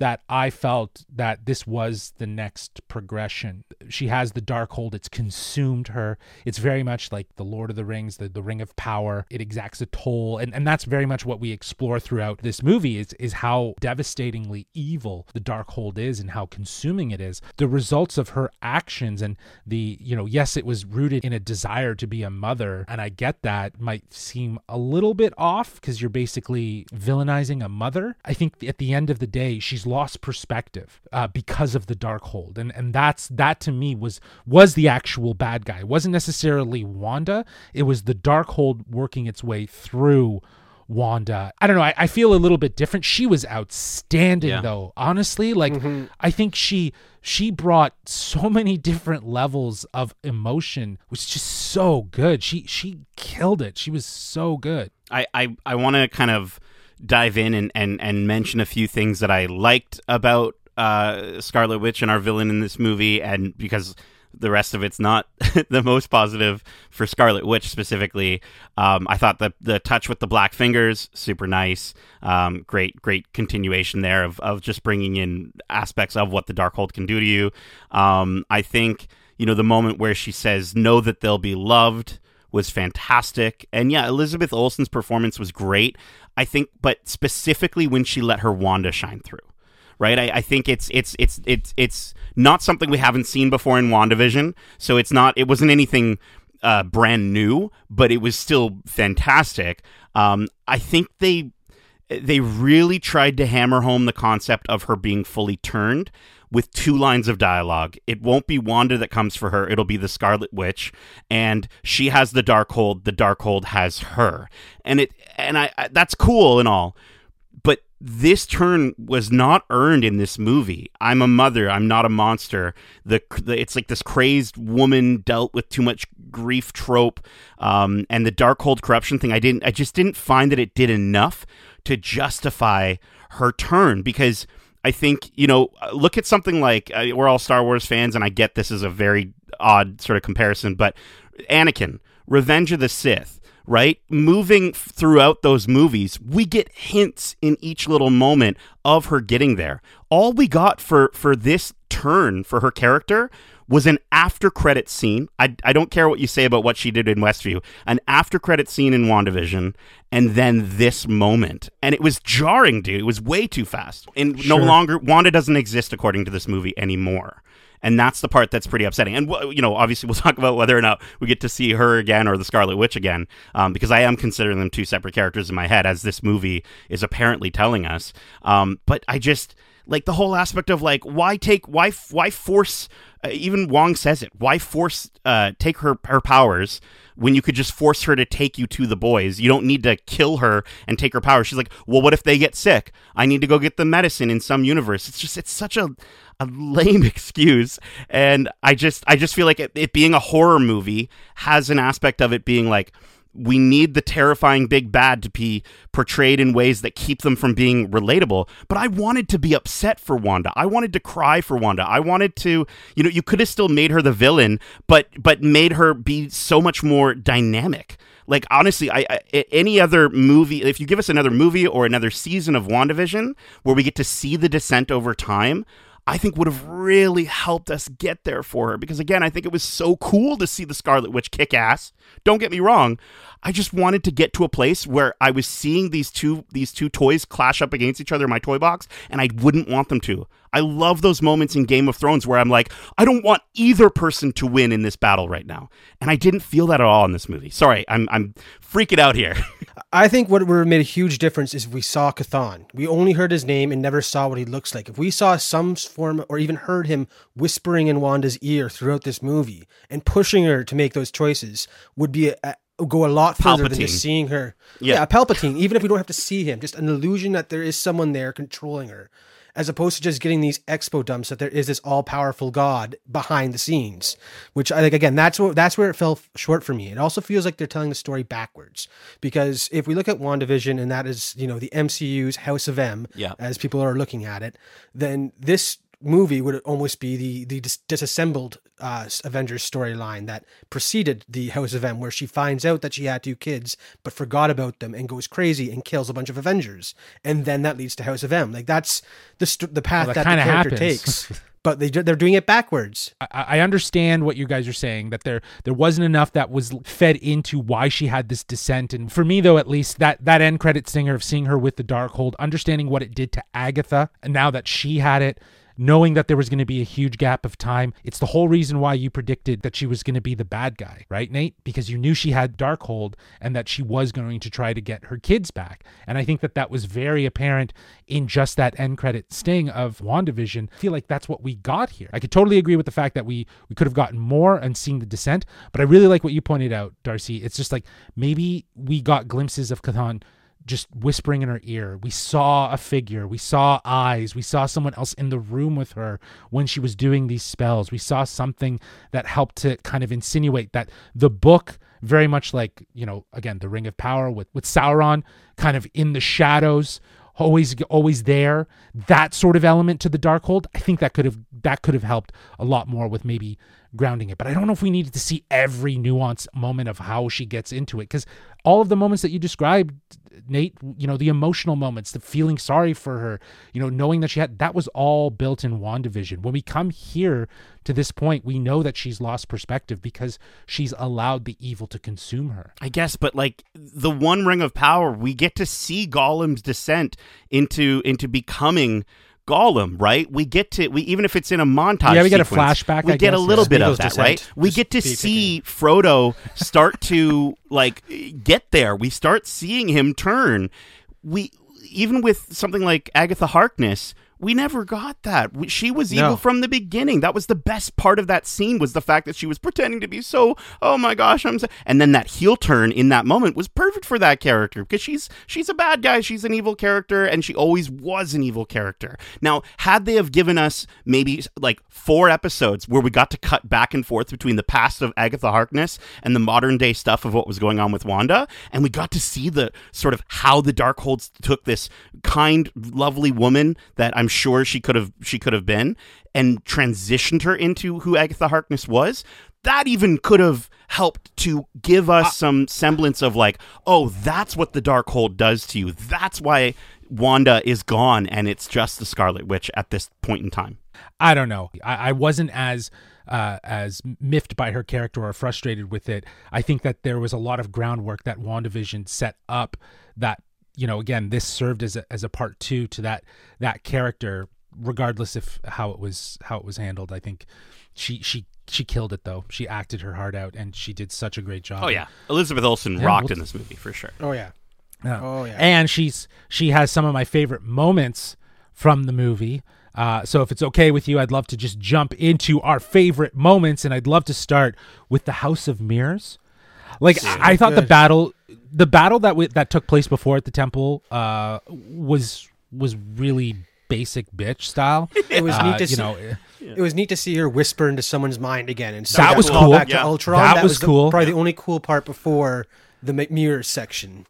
that I felt that this was the next progression. She has the Darkhold, it's consumed her. It's very much like the Lord of the Rings, the, the ring of power. It exacts a toll. And, and that's very much what we explore throughout this movie is, is how devastatingly evil the Darkhold is and how consuming it is. The results of her actions and the, you know, yes, it was rooted in a desire to be a mother. And I get that might seem a little bit off because you're basically villainizing a mother. I think at the end of the day, she's lost perspective uh, because of the Darkhold and and that's that to me was was the actual bad guy it wasn't necessarily wanda it was the Darkhold working its way through Wanda. I don't know. I, I feel a little bit different. She was outstanding yeah. though. Honestly, like mm-hmm. I think she she brought so many different levels of emotion, which is just so good. She she killed it. She was so good. I I, I want to kind of dive in and, and, and mention a few things that I liked about uh, Scarlet Witch and our villain in this movie, and because the rest of it's not the most positive for Scarlet Witch specifically. Um, I thought the the touch with the black fingers super nice. Um, great great continuation there of of just bringing in aspects of what the Darkhold can do to you. Um, I think you know the moment where she says know that they'll be loved was fantastic. And yeah, Elizabeth Olsen's performance was great. I think, but specifically when she let her Wanda shine through. Right, I, I think it's it's it's it's it's not something we haven't seen before in WandaVision. So it's not it wasn't anything uh, brand new, but it was still fantastic. Um, I think they they really tried to hammer home the concept of her being fully turned with two lines of dialogue. It won't be Wanda that comes for her, it'll be the Scarlet Witch and she has the Darkhold, the Darkhold has her. And it and I, I that's cool and all. But this turn was not earned in this movie. I'm a mother. I'm not a monster. The, the it's like this crazed woman dealt with too much grief trope, um, and the Darkhold corruption thing. I didn't. I just didn't find that it did enough to justify her turn because I think you know, look at something like uh, we're all Star Wars fans, and I get this is a very odd sort of comparison, but Anakin, Revenge of the Sith, right? Moving throughout those movies, we get hints in each little moment of her getting there. All we got for for this turn for her character was an after credit scene. I, I don't care what you say about what she did in Westview, an after credit scene in WandaVision, and then this moment. And it was jarring, dude. It was way too fast. And sure. no longer, Wanda doesn't exist according to this movie anymore. And that's the part that's pretty upsetting. And, you know, obviously we'll talk about whether or not we get to see her again or the Scarlet Witch again, um, because I am considering them two separate characters in my head, as this movie is apparently telling us. Um, but I just, like the whole aspect of like why take why why force uh, even Wong says it why force uh, take her her powers when you could just force her to take you to the boys? You don't need to kill her and take her powers. She's like well what if they get sick? I need to go get the medicine in some universe. It's just it's such a a lame excuse. And I just I just feel like it, it being a horror movie has an aspect of it being like we need the terrifying big bad to be portrayed in ways that keep them from being relatable. But I wanted to be upset for Wanda. I wanted to cry for Wanda. I wanted to, you know, you could have still made her the villain, but but made her be so much more dynamic. Like honestly, I, I any other movie, if you give us another movie or another season of WandaVision where we get to see the descent over time, I think would have really helped us get there for her. Because again, I think it was so cool to see the Scarlet Witch kick ass. Don't get me wrong. I just wanted to get to a place where I was seeing these two these two toys clash up against each other in my toy box, and I wouldn't want them to. I love those moments in Game of Thrones where I'm like, I don't want either person to win in this battle right now, and I didn't feel that at all in this movie. Sorry, I'm I'm freaking out here. I think what would have made a huge difference is if we saw Chthon. We only heard his name and never saw what he looks like. If we saw some form or even heard him whispering in Wanda's ear throughout this movie and pushing her to make those choices, would be a, go a lot further than just seeing her. Yeah. Yeah. Palpatine. Even if we don't have to see him, just an illusion that there is someone there controlling her, as opposed to just getting these expo dumps that there is this all powerful God behind the scenes. Which I think again, that's what that's where it fell short for me. It also feels like they're telling the story backwards because if we look at WandaVision and that is you know the MCU's House of M, Yeah. as people are looking at it, then this movie would almost be the the dis- disassembled uh, Avengers storyline that preceded the House of M, where she finds out that she had two kids but forgot about them and goes crazy and kills a bunch of Avengers, and then that leads to House of M. Like that's the st- the path Well, that that, the character happens. takes. But they they're doing it backwards. I, I understand what you guys are saying that there there wasn't enough that was fed into why she had this descent and for me though at least that that end credit stinger of seeing her with the Darkhold understanding what it did to Agatha and now that she had it knowing that there was going to be a huge gap of time. It's the whole reason why you predicted that she was going to be the bad guy right Nate? Because you knew she had Darkhold and that she was going to try to get her kids back. And I think that that was very apparent in just that end credit sting of WandaVision. I feel like that's what we got here. I could totally agree with the fact that we we could have gotten more and seen the descent but I really like what you pointed out Darcy. It's just like maybe we got glimpses of Chthon just whispering in her ear. We saw a figure, we saw eyes, we saw someone else in the room with her when she was doing these spells. We saw something that helped to kind of insinuate that the book very much like, you know, again, the Ring of Power with with Sauron kind of in the shadows, always always there. That sort of element to the Darkhold, I think that could have that could have helped a lot more with maybe grounding it. But I don't know if we needed to see every nuance moment of how she gets into it because all of the moments that you described Nate, you know, the emotional moments, the feeling sorry for her, you know, knowing that she had that was all built in WandaVision. When we come here to this point, we know that she's lost perspective because she's allowed the evil to consume her. I guess, but like the One Ring of Power, we get to see Gollum's descent into into becoming Gollum, right? We get to we even if it's in a montage. Yeah, we get a flashback, We I get a little yeah. bit of that, descent. right? We Just get to be see Frodo start to like get there. We start seeing him turn. We even with something like Agatha Harkness. We never got that. We- She was evil No. from the beginning. That was the best part of that scene was the fact that she was pretending to be so, oh my gosh, I'm so, and then that heel turn in that moment was perfect for that character because she's she's a bad guy, she's an evil character and she always was an evil character. Now, had they have given us maybe like four episodes where we got to cut back and forth between the past of Agatha Harkness and the modern day stuff of what was going on with Wanda, and we got to see the sort of how the Darkholds took this kind, lovely woman that I'm sure she could have she could have been and transitioned her into who Agatha Harkness was. That even could have helped to give us some semblance of like, oh, that's what the Darkhold does to you. That's why Wanda is gone and it's just the Scarlet Witch at this point in time. I don't know. I, I wasn't as uh, as miffed by her character or frustrated with it. I think that there was a lot of groundwork that WandaVision set up that you know again this served as a as a part two to that that character regardless if how it was how it was handled. I think she she she killed it though. She acted her heart out and she did such a great job. Oh yeah, Elizabeth Olsen Yeah, rocked we'll- in this movie for sure. Oh yeah. Yeah. Oh, yeah. And she's she has some of my favorite moments from the movie. Uh, so if it's okay with you, I'd love to just jump into our favorite moments, and I'd love to start with the House of Mirrors. Like I, I thought the battle, the battle that w- that took place before at the temple, uh, was was really basic bitch style. It was Uh, neat to you see. know, It was neat to see her whisper into someone's mind again, and see That was cool. Back to Ultron. That was the- cool. probably the only cool part before the mi- mirror section.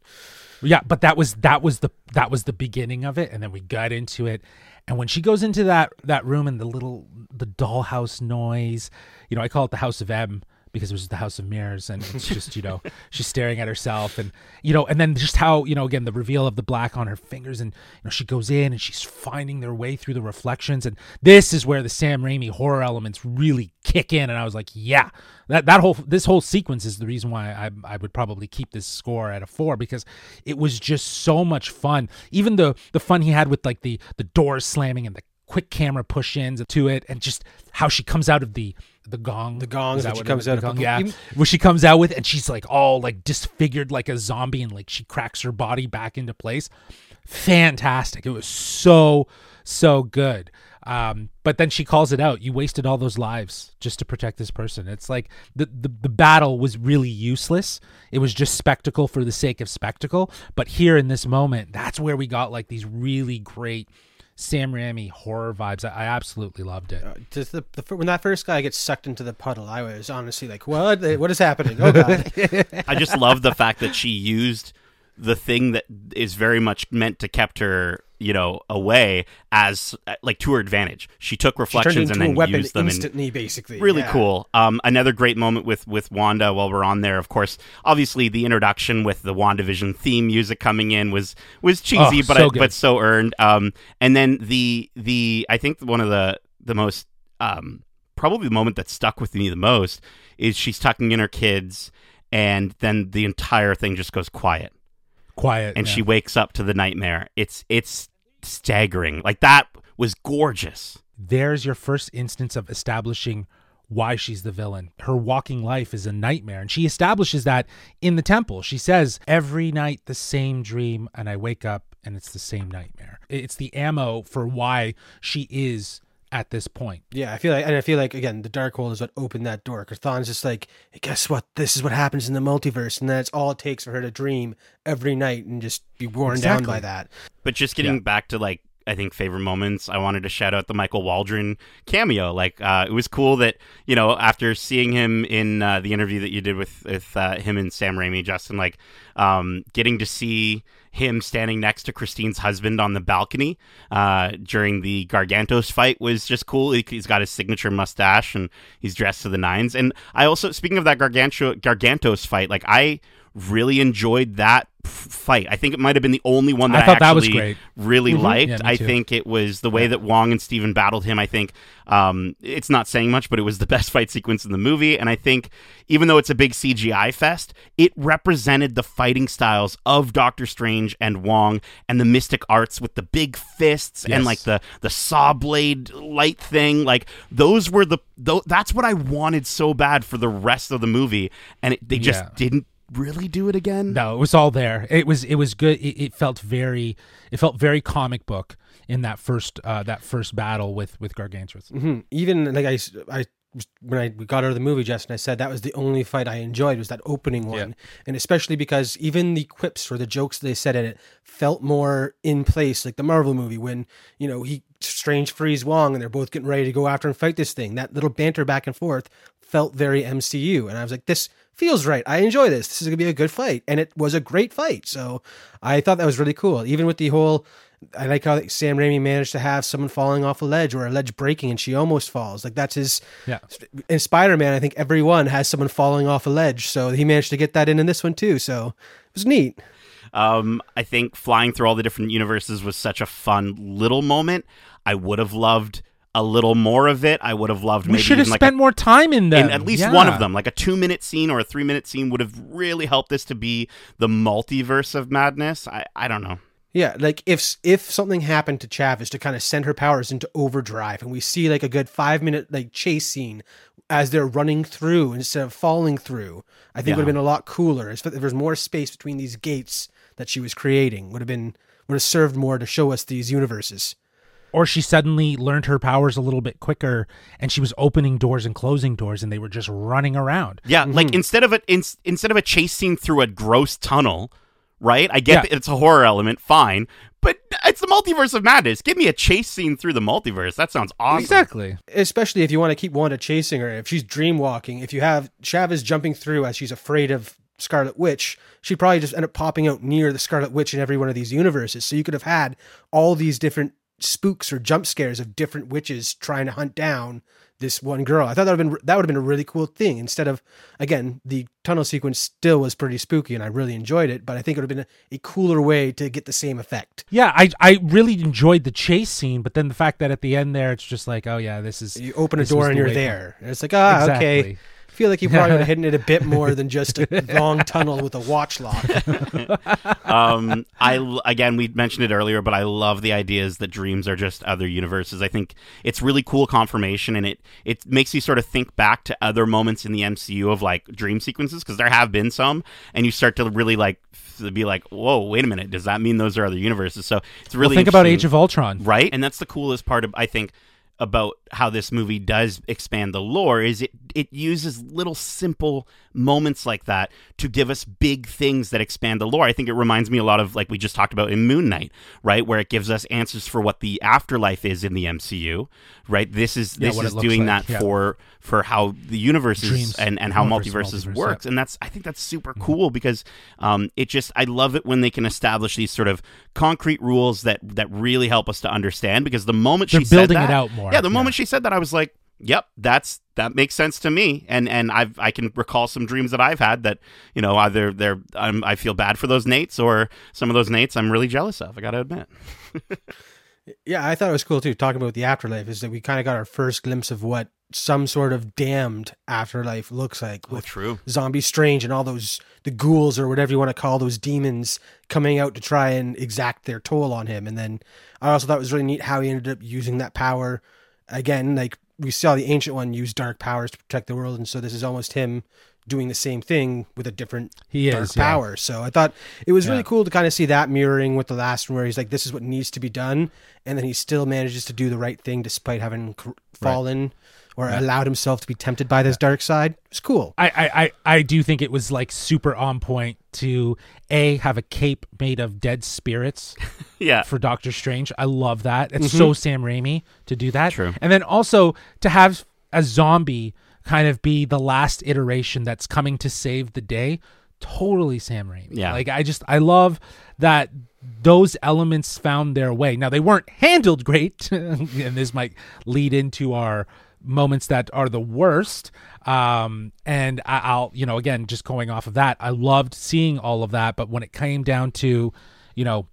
Yeah, but that was that was the that was the beginning of it, and then we got into it. And when she goes into that that room and the little the dollhouse noise, you know, I call it the House of M because it was the House of Mirrors, and it's just you know she's staring at herself, and you know, and then just how you know again the reveal of the black on her fingers, and you know she goes in and she's finding their way through the reflections, and this is where the Sam Raimi horror elements really kick in, and I was like, yeah, that that whole this whole sequence is the reason why I I would probably keep this score at a four because it was just so much fun. Even the the fun he had with like the the doors slamming and the quick camera push ins to it, and just how she comes out of the the gong, The gong Is that that she what comes out of. yeah, Even- where she comes out with, and she's like all like disfigured like a zombie, and like she cracks her body back into place. fantastic. It was so so good. Um, but then she calls it out. You wasted all those lives just to protect this person. It's like the, the the battle was really useless. It was just spectacle for the sake of spectacle. But here in this moment, that's where we got like these really great Sam Raimi horror vibes. I, I absolutely loved it. Uh, just the, the, when that first guy gets sucked into the puddle, I was honestly like, "What? What is happening?" Oh god! I just love the fact that she used the thing that is very much meant to kept her you know away as like to her advantage. She took reflections into and then used them instantly, basically. really Yeah. cool. Um another great moment with with wanda while we're on there of course. Obviously the introduction with the wandavision theme music coming in was was cheesy Oh, but so I, but so earned. Um and then the the i think one of the the most um probably the moment that stuck with me the most is she's tucking in her kids and then the entire thing just goes quiet Quiet. and yeah. she wakes up to the nightmare. It's it's staggering. Like that was gorgeous. there's your first instance of establishing why she's the villain. Her walking life is a nightmare. And she establishes that in the temple. She says, Every night the same dream, and I wake up and it's the same nightmare. It's the ammo for why she is at this point. Yeah, I feel like, and I feel like again, the Darkhold is what opened that door. Because Chthon's just like, hey, guess what? This is what happens in the multiverse, and that's all it takes for her to dream every night and just be worn down by that. But just getting Yeah. back to like I think favorite moments, I wanted to shout out the Michael Waldron cameo. Like uh, it was cool that you know after seeing him in uh, the interview that you did with with uh, him and Sam Raimi, Justin, like um, getting to see him standing next to Christine's husband on the balcony uh, during the Gargantos fight was just cool. He, he's got his signature mustache and he's dressed to the nines. And I also, speaking of that Garganto, Gargantos fight, like I really enjoyed that fight. I think it might have been the only one I that I, thought that was actually great. really liked. Yeah, I think it was the way that Wong and Stephen battled him. I think um, it's not saying much, but it was the best fight sequence in the movie. And I think even though it's a big CGI fest, it represented the fighting styles of Doctor Strange and Wong and the mystic arts with the big fists Yes. and like the the saw blade light thing. Like those were the that's what I wanted so bad for the rest of the movie, and it, they just Yeah. didn't really do it again. No, it was all there. It was it was good. It, it felt very it felt very comic book in that first uh that first battle with with Gargantos. hmm Even like I I when I got out of the movie, Justin, I said that was the only fight I enjoyed was that opening one, and especially because even the quips or the jokes they said in it felt more in place, like the Marvel movie when you know he Strange frees Wong and they're both getting ready to go after and fight this thing. That little banter back and forth felt very MCU, and I was like, this feels right. I enjoy this. This is gonna be a good fight, and it was a great fight. So I thought that was really cool. Even with the whole I like how Sam Raimi managed to have someone falling off a ledge or a ledge breaking and she almost falls. Like that's his. Yeah. In Spider Man, I think everyone has someone falling off a ledge, so he managed to get that in in this one too. So it was neat. Um, I think flying through all the different universes was such a fun little moment. I would have loved a little more of it. I would have loved We should have like spent a, more time in them. in at least Yeah. one of them, like a two minute scene or a three minute scene, would have really helped this to be the multiverse of madness. I I don't know. Yeah, like if if something happened to Chavez to kind of send her powers into overdrive, and we see like a good five minute like chase scene as they're running through instead of falling through, I think Yeah. would have been a lot cooler. If there was more space between these gates that she was creating, would have been would have served more to show us these universes. Or she suddenly learned her powers a little bit quicker and she was opening doors and closing doors and they were just running around. Yeah, Mm-hmm. like instead of a in, instead of a chase scene through a gross tunnel, right? I get Yeah. that it's a horror element, fine, but it's the multiverse of madness. Give me a chase scene through the multiverse. That sounds awesome. Exactly. especially if you want to keep Wanda chasing her, if she's dream walking, if you have Chavez jumping through as she's afraid of Scarlet Witch, she'd probably just end up popping out near the Scarlet Witch in every one of these universes. So you could have had all these different spooks or jump scares of different witches trying to hunt down this one girl. I thought that would have been that would have been a really cool thing. Instead of again, the tunnel sequence still was pretty spooky and I really enjoyed it, but I think it would have been a, a cooler way to get the same effect. Yeah, I I really enjoyed the chase scene, but then the fact that at the end there it's just like, oh yeah, this is You open a door and you're there. And it's like, ah, okay. Exactly. I feel like you probably would have hidden it a bit more than just a long tunnel with a watch lock. um, I l- again we mentioned it earlier, but I love the ideas that dreams are just other universes. I think it's really cool confirmation, and it it makes you sort of think back to other moments in the MCU of like dream sequences because there have been some, and you start to really like f- be like, whoa, wait a minute, does that mean those are other universes? So it's really Well, think about Age of Ultron. right and that's the coolest part of i think about how this movie does expand the lore is it it uses little simple moments like that to give us big things that expand the lore i think it reminds me a lot of like we just talked about in moon knight right where it gives us answers for what the afterlife is in the mcu right this is Yeah, this is doing like, that yeah. for for how the universes Dreams. and and how Multiverse, multiverses multiverse, works yeah. and that's i think that's super cool because um it just i love it when they can establish these sort of concrete rules that that really help us to understand because the moment They're she said building that, it out more, yeah the yeah. moment she said that i was like yep that's that makes sense to me and and i've i can recall some dreams that i've had that you know either they're I'm, i feel bad for those nates or some of those nates i'm really jealous of i gotta admit Yeah, I thought it was cool too. Talking about the afterlife is that we kind of got our first glimpse of what some sort of damned afterlife looks like oh, with true zombie strange and all those the ghouls or whatever you want to call those demons coming out to try and exact their toll on him and then i also thought it was really neat how he ended up using that power again like we saw the ancient one use dark powers to protect the world and so this is almost him doing the same thing with a different He dark is, yeah. power. So i thought it was really cool to kind of see that mirroring with the last one where he's like this is what needs to be done and then he still manages to do the right thing despite having cr- fallen or allowed himself to be tempted by this dark side it's cool I, I, I, I do think it was like super on point to a have a cape made of dead spirits yeah for Doctor Strange. I love that. It's mm-hmm. so Sam Raimi to do that. True. And then also to have a zombie kind of be the last iteration that's coming to save the day. Totally Sam Raimi. Yeah. Like I just I love that those elements found their way. Now they weren't handled great, and this might lead into our moments that are the worst. Um, and I, I'll, you know, again, just going off of that, I loved seeing all of that. But when it came down to, you know,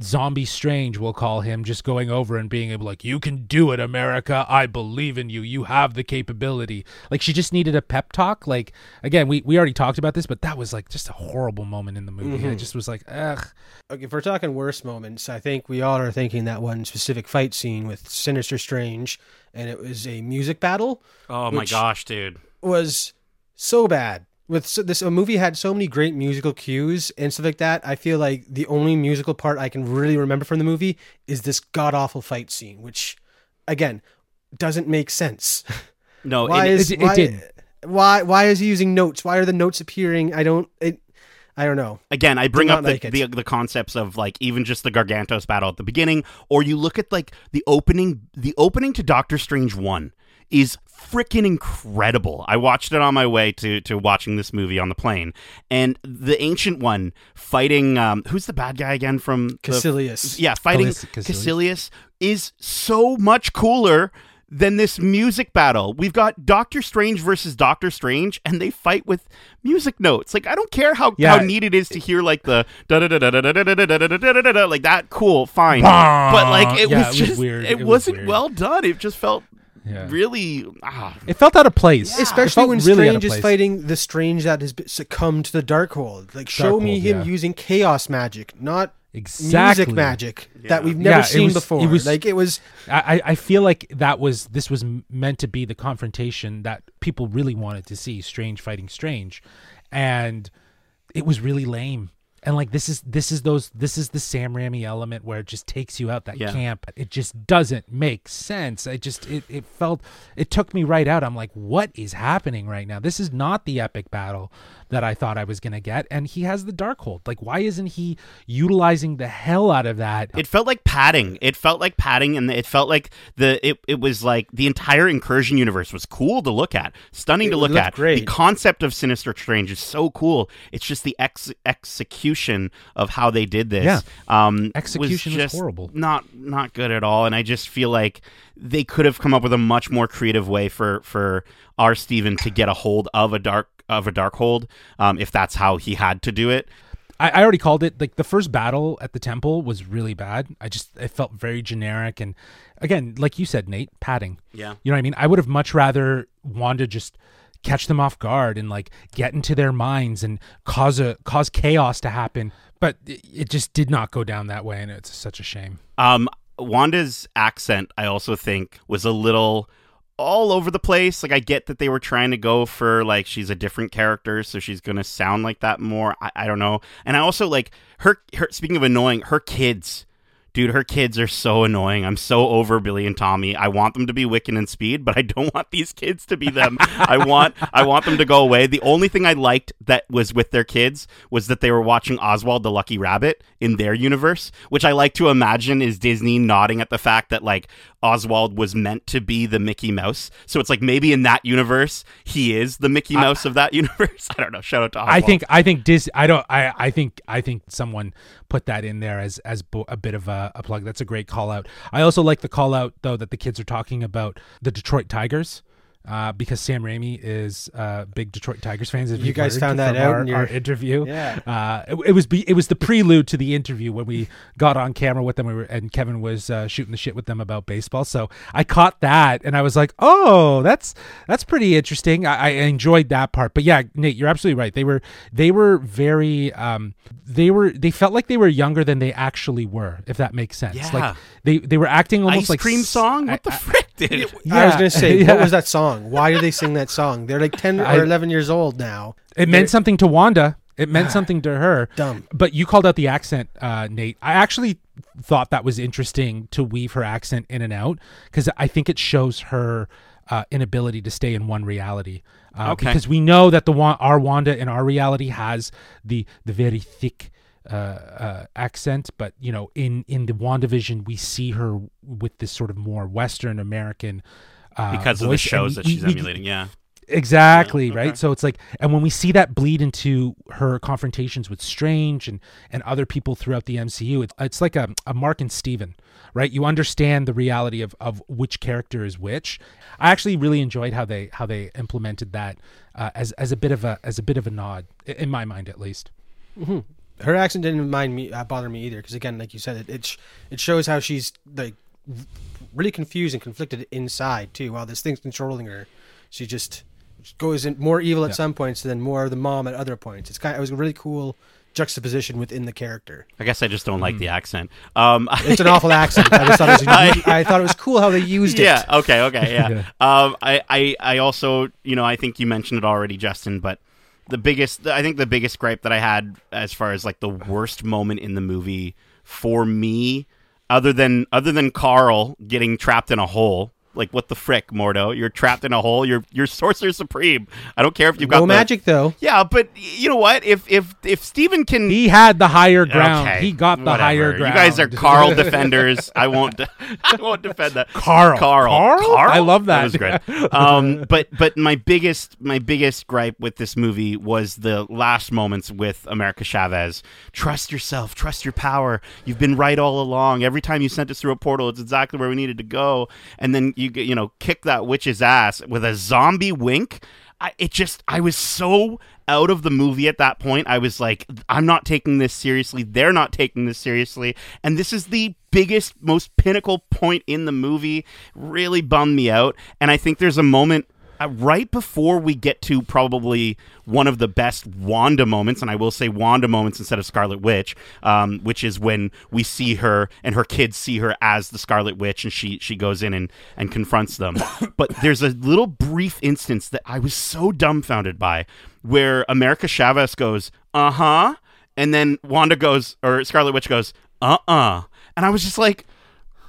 Zombie Strange, we'll call him, just going over and being able, like, you can do it, America. I believe in you. You have the capability. Like, she just needed a pep talk. Like, again, we, we already talked about this, but that was like just a horrible moment in the movie. I mm-hmm. just was like, ugh. Okay, if we're talking worst moments, I think we all are thinking that one specific fight scene with Sinister Strange, and it was a music battle. oh my gosh dude Was so bad. With so, this, a movie had so many great musical cues and stuff like that. I feel like the only musical part I can really remember from the movie is this god awful fight scene, which, again, doesn't make sense. no why it- is it- it why, didn't. why why is he using notes? Why are the notes appearing? I don't. It, I don't know. again i bring up the, like the the concepts of like even just the gargantos battle at the beginning or you look at like the opening the opening to doctor strange 1 is freaking incredible i watched it on my way to to watching this movie on the plane and the ancient one fighting um who's the bad guy again from the- yeah fighting Kaecilius. Is so much cooler than this music battle. We've got Doctor Strange versus Doctor Strange, and they fight with music notes. Like I don't care how, Yeah. how neat it is to hear like the da da da da da da da da da da da da like that. Cool, fine. Bah! But like it Yeah, was it was just weird. It, It was wasn't weird. well done. It just felt Yeah. really ah. It felt out of place. It Especially when really Strange is fighting the Strange that has succumbed to the Darkhold. Like, show me him yeah. using chaos magic, not Exactly. music magic that we've never Yeah, it seen was- before. it was- like, it was I, I I feel like that was this was meant to be the confrontation that people really wanted to see strange fighting strange and it was really lame and like this is this is those this is the Sam Raimi element where it just takes you out that Yeah. camp. It just doesn't make sense. I just it, it felt it took me right out. I'm like what is happening right now? This is not the epic battle that I thought I was gonna get and he has the Darkhold like why isn't he utilizing the hell out of that It felt like padding. It felt like padding, and it felt like the it, it was like the entire incursion universe was cool to look at, stunning to look at. The concept of Sinister Strange is so cool. It's just the ex- execution of how they did this. Yeah. um, Execution was just horrible. Not not good at all. And I just feel like they could have come up with a much more creative way for for our Stephen to get a hold of a dark of a Darkhold, um, if that's how he had to do it. I, I already called it like the first battle at the temple was really bad. I just it felt very generic and again, like you said, Nate, padding. Yeah. You know what I mean? I would have much rather Wanda just catch them off guard and like get into their minds and cause a cause chaos to happen. But it, it just did not go down that way, and it's such a shame. Um, Wanda's accent, I also think, was a little all over the place. Like, I get that they were trying to go for like she's a different character, so she's gonna sound like that more. I, I don't know. And I also like her. Her speaking of annoying, her kids dude, her kids are so annoying. I'm so over Billy and Tommy. I want them to be Wiccan and Speed, but I don't want these kids to be them. I want I want them to go away. The only thing I liked that was with their kids was that they were watching Oswald the Lucky Rabbit in their universe, which I like to imagine is Disney nodding at the fact that like Oswald was meant to be the Mickey Mouse. So it's like maybe in that universe he is the Mickey Mouse of that universe. I don't know. Shout out to Oswald. I think I think Dis I don't I I think I think someone put that in there as as bo- a bit of a, Uh, a plug. That's a great call out. I also like the call out though that the kids are talking about the Detroit Tigers. Uh, because Sam Raimi is uh, big Detroit Tigers fans. As You guys found that out our, in your- our interview. Yeah. Uh, it, it was be, it was the prelude to the interview when we got on camera with them we were, and Kevin was uh, shooting the shit with them about baseball. So I caught that and I was like, oh, that's that's pretty interesting. I, I enjoyed that part. But yeah, Nate, you're absolutely right. They were they were very um, they were they felt like they were younger than they actually were. If that makes sense. Yeah. Like they they were acting almost Ice like cream s- song. I- What the I- frick, dude? I was gonna say, Yeah. what was that song? Why do they sing that song? They're like ten I- or eleven years old now. It meant something to Wanda. It meant something to her. Dumb. But you called out the accent, uh, Nate. I actually thought that was interesting to weave her accent in and out because I think it shows her uh, inability to stay in one reality. Uh, Okay. Because we know that the our Wanda in our reality has the the very thick uh, uh, accent, but you know, in in the WandaVision, we see her with this sort of more Western American. Uh, because of the voice, shows and that she's we- emulating. Yeah. Exactly, Yeah, right? So it's like and when we see that bleed into her confrontations with Strange and and other people throughout the MCU, it's it's like a, a Mark and Steven, right? You understand the reality of of which character is which. I actually really enjoyed how they how they implemented that uh, as as a bit of a as a bit of a nod in my mind at least. Her accent didn't mind me uh, bother me either because again, like you said, it it, sh- it shows how she's like really confused and conflicted inside too. While this thing's controlling her, she just goes in more evil at Yeah. some points, and then more the mom at other points. It's kind. Of, it was a really cool juxtaposition within the character. I guess I just don't like the accent. Um, It's an awful accent. I just thought it was. I- I thought it was cool how they used it. yeah. Okay. Okay. Yeah. Yeah. um, I, I, I also, you know, I think you mentioned it already, Justin, but the biggest, I think the biggest gripe that I had as far as like the worst moment in the movie for me, other than other than Carl getting trapped in a hole. Like what the frick, Mordo? You're trapped in a hole. You're you're sorcerer supreme. I don't care if you've got No the- magic though. Yeah, but you know what? If if if Stephen can He had the higher ground. Okay, he got the whatever. higher ground. You guys are Carl defenders. I won't. I won't defend that. Carl. Carl. Carl? I love that. That was great. Um, but but my biggest my biggest gripe with this movie was the last moments with America Chavez. Trust yourself. Trust your power. You've been right all along. Every time you sent us through a portal, it's exactly where we needed to go. And then you you know kick that witch's ass with a zombie wink. I, it just I was so out of the movie at that point. I was like, I'm not taking this seriously. They're not taking this seriously. And this is the biggest, most pinnacle point in the movie. Really bummed me out. And I think there's a moment right before we get to probably one of the best Wanda moments, and I will say Wanda moments instead of Scarlet Witch, um, which is when we see her and her kids see her as the Scarlet Witch, and she she goes in and and confronts them. but there's a little brief instance that I was so dumbfounded by, where America Chavez goes, "Uh huh," and then Wanda goes, or Scarlet Witch goes, "Uh uh," and I was just like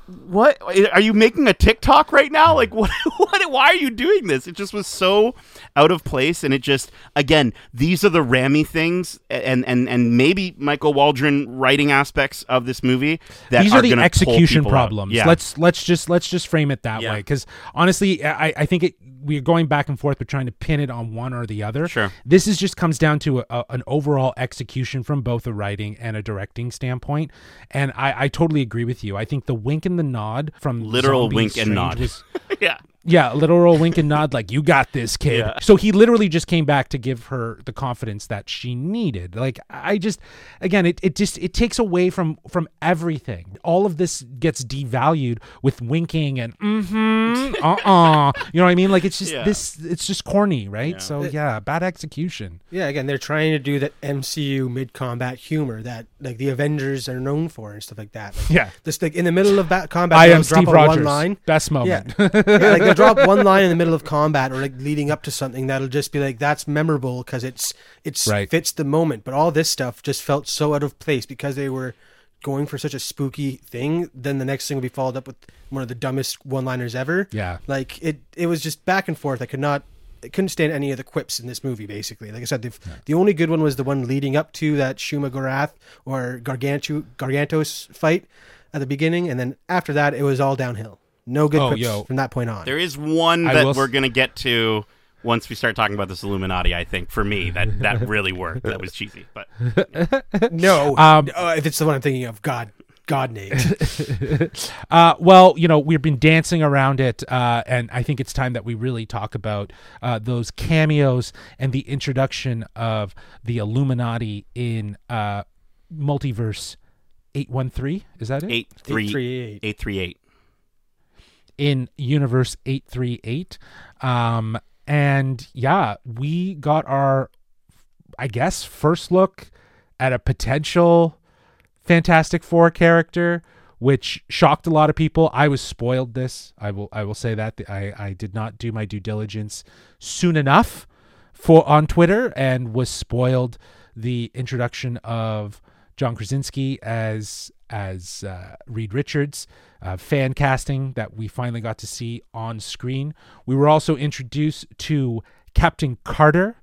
what are you making a TikTok right now? Like what what why are you doing this? It just was so out of place and it just again, these are the Raimi things and and and maybe Michael Waldron writing aspects of this movie that these are, the execution people out. problems. Yeah. Let's let's just let's just frame it that Yeah. way because honestly, I I think it we're going back and forth, but trying to pin it on one or the other. Sure. This is just comes down to a, a, an overall execution from both a writing and a directing standpoint, and I I totally agree with you. I think the wink and the nod from Literal Zombie wink and nod. was yeah. Yeah, a literal wink and nod, like you got this, kid. Yeah. So he literally just came back to give her the confidence that she needed. Like I just, again, it, it just it takes away from from everything. All of this gets devalued with winking and mm-hmm, uh-uh. You know what I mean? Like it's just Yeah. this, it's just corny, right? Yeah. So yeah, bad execution. Yeah, again, they're trying to do that MCU mid combat humor that like the Avengers are known for and stuff like that. Like, Yeah. Just like in the middle of bat combat, I am drop Steve a Rogers. one line. Best Yeah. moment. yeah, like they'll drop one line in the middle of combat or like leading up to something that'll just be like that's memorable because it's it's Right. fits the moment. But all this stuff just felt so out of place because they were going for such a spooky thing. Then the next thing will be followed up with one of the dumbest one liners ever. Yeah. like it it was just back and forth. I could not. I couldn't stand any of the quips in this movie. Basically, like I said, the, the only good one was the one leading up to that Shuma Gorath or Gargantu Gargantos fight at the beginning, and then after that, it was all downhill. No good Oh, quips yo. from that point on. There is one I that we're gonna get to once we start talking about this Illuminati. I think for me that that really worked. That was cheesy, but no, Um, uh, if it's the one I'm thinking of, God, God, Nate. Uh, well, you know, we've been dancing around it, uh, and I think it's time that we really talk about uh, those cameos and the introduction of the Illuminati in uh, Multiverse 813. Is that it? eight three 838. In Universe 838. Um, and yeah, we got our, I guess, first look at a potential Fantastic Four character, which shocked a lot of people. I was spoiled this. I will I will say that I, I did not do my due diligence soon enough for on Twitter and was spoiled the introduction of John Krasinski as as uh, Reed Richards, uh, fan casting that we finally got to see on screen. We were also introduced to Captain Carter,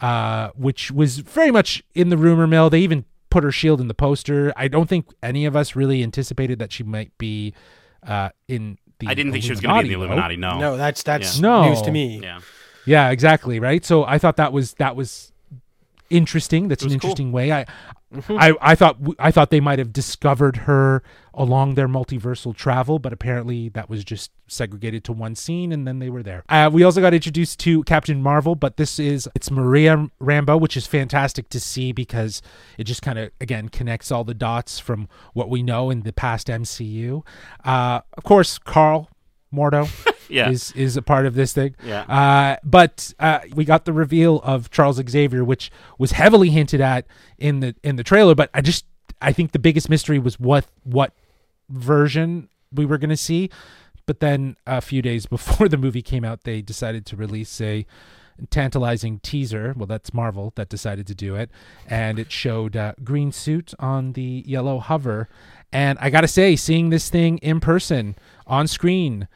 uh, which was very much in the rumor mill. They even put her shield in the poster. I don't think any of us really anticipated that she might be uh, in the. I didn't think she was going to be in the Illuminati, though. Illuminati. No, No, that's that's Yeah. No. news to me. yeah, Yeah, exactly. Right. So I thought that was that was interesting. That's an was cool. interesting way. I, I I thought I thought they might have discovered her along their multiversal travel, but apparently that was just segregated to one scene, and then they were there. Uh, we also got introduced to Captain Marvel, but this is it's Maria Rambeau, which is fantastic to see because it just kind of again connects all the dots from what we know in the past MCU. Uh, of course, Carl Mordo yeah, is is a part of this thing. yeah. Uh, but uh, we got the reveal of Charles Xavier, which was heavily hinted at in the in the trailer. But I just I think the biggest mystery was what what version we were going to see. But then a few days before the movie came out, they decided to release a tantalizing teaser. Well, that's Marvel that decided to do it, and it showed uh, green suit on the yellow hover. And I gotta say, seeing this thing in person on screen,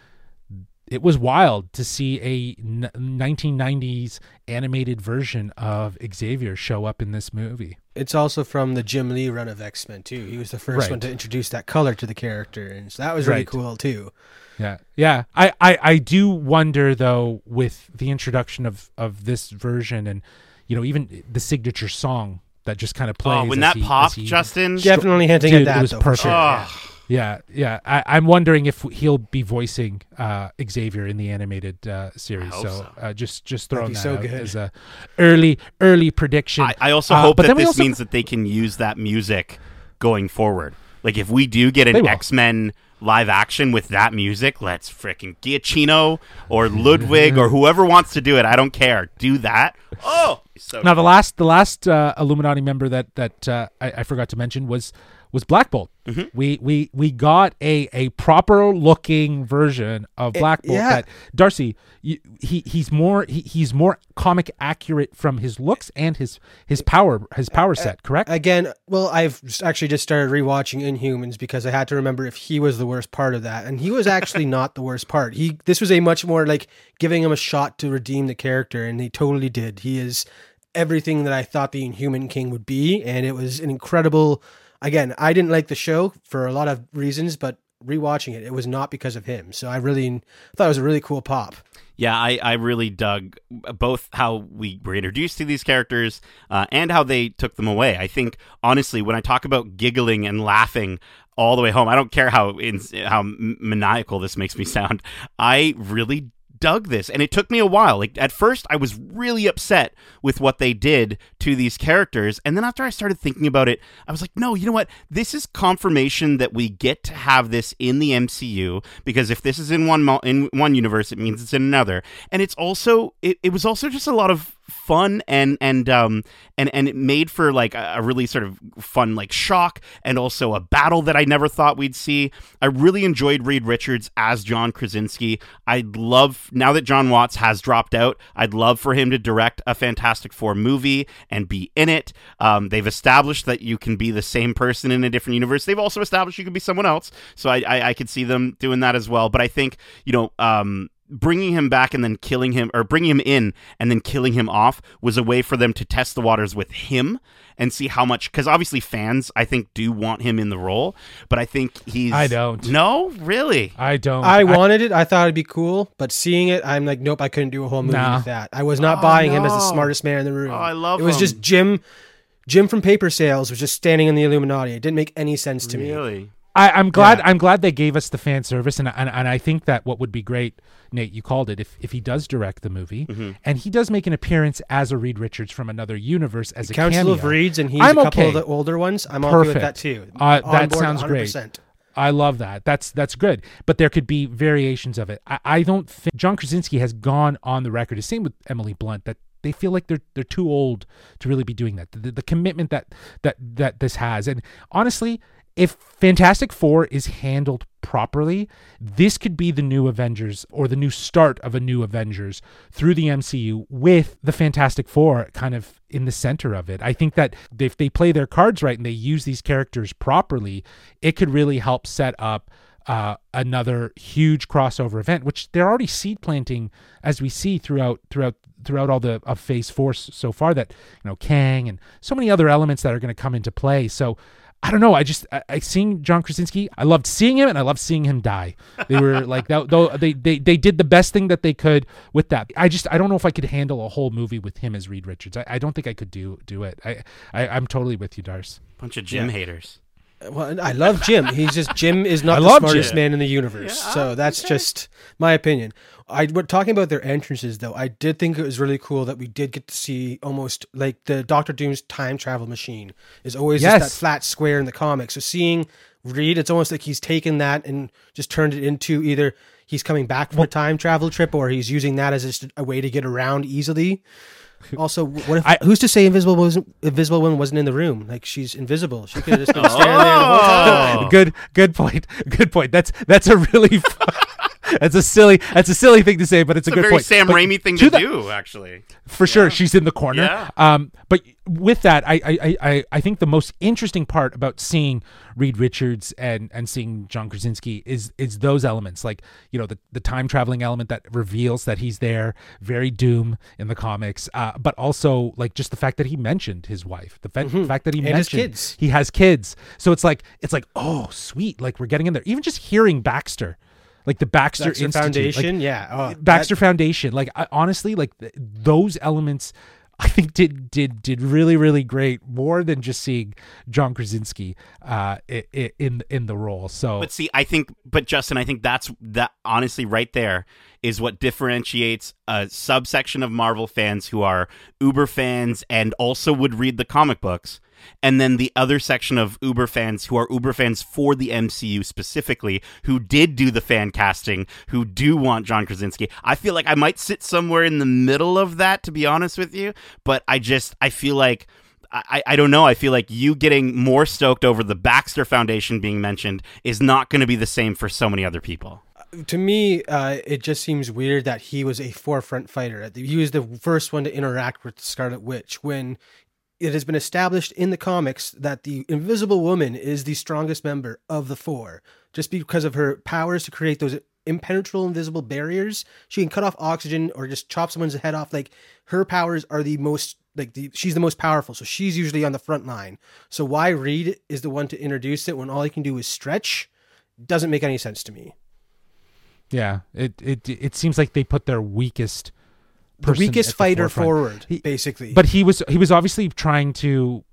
it was wild to see a n- 1990s animated version of Xavier show up in this movie. It's also from the Jim Lee run of X Men too. He was the first Right. one to introduce that color to the character, and so that was really Right. cool too. Yeah, yeah. I, I, I do wonder though with the introduction of of this version and you know even the signature song that just kind of oh, plays. Oh, when that he- popped, he- Justin. Definitely hinting Dude, at it that. was though, perfect. sure. Oh, Yeah, yeah. I, I'm wondering if he'll be voicing uh, Xavier in the animated uh, series. hope So, so. uh, just just That'd throwing that so out good. as a early early prediction. I, I also Uh, hope that this also- means that they can use that music going forward. Like if we do get an. X Men live action with that music, let's freaking Giacchino or Ludwig or whoever wants to do it. I don't care. Do that. Oh, so Now the last the last uh, Illuminati member that that uh, I, I forgot to mention was was Black Bolt. Mm-hmm. We we we got a a proper looking version of Black Bolt. yeah. That Darcy, you, he he's more he, he's more comic accurate from his looks and his his power his power set. Correct? Again, well, I've just actually just started rewatching Inhumans because I had to remember if he was the worst part of that, and he was actually not the worst part. He this was a much more like giving him a shot to redeem the character, and he totally did. He is everything that I thought the Inhuman King would be, and it was an incredible. Again, I didn't like the show for a lot of reasons, but rewatching it, it was not because of him. So I really thought it was a really cool pop. Yeah, I, I really dug both how we were introduced to these characters uh, and how they took them away. I think honestly, when I talk about giggling and laughing all the way home, I don't care how in, how maniacal this makes me sound. I really dug this and it took me a while. Like at first i was really upset with what they did to these characters and then after i started thinking about it i was like no you know what? This is confirmation that we get to have this in the mcu because if this is in one mo- in one universe it means it's in another. And it's also it, it was also just a lot of fun and and um and and it made for like a, really sort of fun like shock and also a battle that I never thought we'd see. I really enjoyed Reed Richards as John Krasinski. I'd love now that Jon Watts has dropped out. I'd love for him to direct a Fantastic Four movie and be in it. Um, they've established that you can be the same person in a different universe. They've also established you can be someone else. So I I, I could see them doing that as well. But I think you know um bringing him back and then killing him or bringing him in and then killing him off was a way for them to test the waters with him and see how much because obviously fans i think do want him in the role but i think he's I don't. no really I don't. I wanted it. I thought it'd be cool, but seeing it, I'm like, nope, I couldn't do a whole movie Nah. with that. I was not Oh, buying him as the smartest man in the room. Oh, I love It was him. just Jim. Jim from Paper Sales was just standing in the Illuminati. It didn't make any sense to me. really I, I'm glad. Yeah. I'm glad they gave us the fan service, and, and and I think that what would be great, Nate, you called it. If if he does direct the movie, Mm-hmm. and he does make an appearance as a Reed Richards from another universe as a Council cameo, of Reeds, and he's I'm a couple okay. of the older ones. I'm okay with that too. Uh, that sounds great. 100%. I love that. That's that's good. But there could be variations of it. I, I don't think John Krasinski has gone on the record. The same with Emily Blunt that they feel like they're they're too old to really be doing that. The, the commitment that that that this has, and honestly, if Fantastic Four is handled properly, this could be the new Avengers or the new start of a new Avengers through the MCU with the Fantastic Four kind of in the center of it. I think that if they play their cards right and they use these characters properly, it could really help set up uh, another huge crossover event, which they're already seed planting as we see throughout throughout throughout all the of Phase Four so far. That you know Kang and so many other elements that are going to come into play. So. I don't know. I just I, I seeing John Krasinski. I loved seeing him, and I loved seeing him die. They were like that. Though they, they they did the best thing that they could with that. I just I don't know if I could handle a whole movie with him as Reed Richards. I, I don't think I could do do it. I, I I'm totally with you, Dars. bunch of Jim haters uh, Well, I love Jim. He's just Jim is I not the love smartest Jim. man in the universe. so that's just my opinion. I we're talking about their entrances though. I did think it was really cool that we did get to see almost like the Doctor Doom's time travel machine is always Yes. just that flat square in the comics. So seeing Reed, it's almost like he's taken that and just turned it into either he's coming back from a time travel trip or he's using that as just a way to get around easily. Also, what if I- who's to say Invisible wasn't Invisible Woman wasn't in the room? Like she's invisible. She could have just been oh. standing there the whole time. Oh. Good good point. Good point. That's that's a really that's a silly that's a silly thing to say, but it's, it's a good very point. Sam But Raimi thing to the- do actually for sure she's in the corner Yeah. um but with that I, I i I- i think the most interesting part about seeing reed richards and and seeing john krasinski is is those elements like you know the the time traveling element that reveals that he's there very doom in the comics uh but also like just the fact that he mentioned his wife the fa- fact that he Mm-hmm. And his mentioned kids. he has kids so it's like it's like oh sweet like we're getting in there even just hearing baxter like the Baxter, Baxter Institute, like, Foundation, yeah. Oh, Baxter Foundation. Like I, honestly, like th- those elements, I think did did did really really great. More than just seeing John Krasinski uh, i- i- in in the role. So But see, I think, but Justin, I think that's that. Honestly, right there is what differentiates a subsection of Marvel fans who are Uber fans and also would read the comic books, and then the other section of Uber fans who are Uber fans for the MCU specifically, who did do the fan casting, who do want John Krasinski. I feel like I might sit somewhere in the middle of that, to be honest with you. But I just, I feel like. I, I don't know. I feel like you getting more stoked over the Baxter Foundation being mentioned is not going to be the same for so many other people. to me, uh, it just seems weird that he was a forefront fighter. He was the first one to interact with Scarlet Witch when it has been established in the comics that the Invisible Woman is the strongest member of the four, just because of her powers to create those impenetrable invisible barriers. She can cut off oxygen or just chop someone's head off. Like her powers are the most like the she's the most powerful, so she's usually on the front line. So why Reed is the one to introduce it when all he can do is stretch doesn't make any sense to me. yeah, it it it seems like they put their weakest the weakest at fighter forefront. forward, He- basically. But he was he was obviously trying to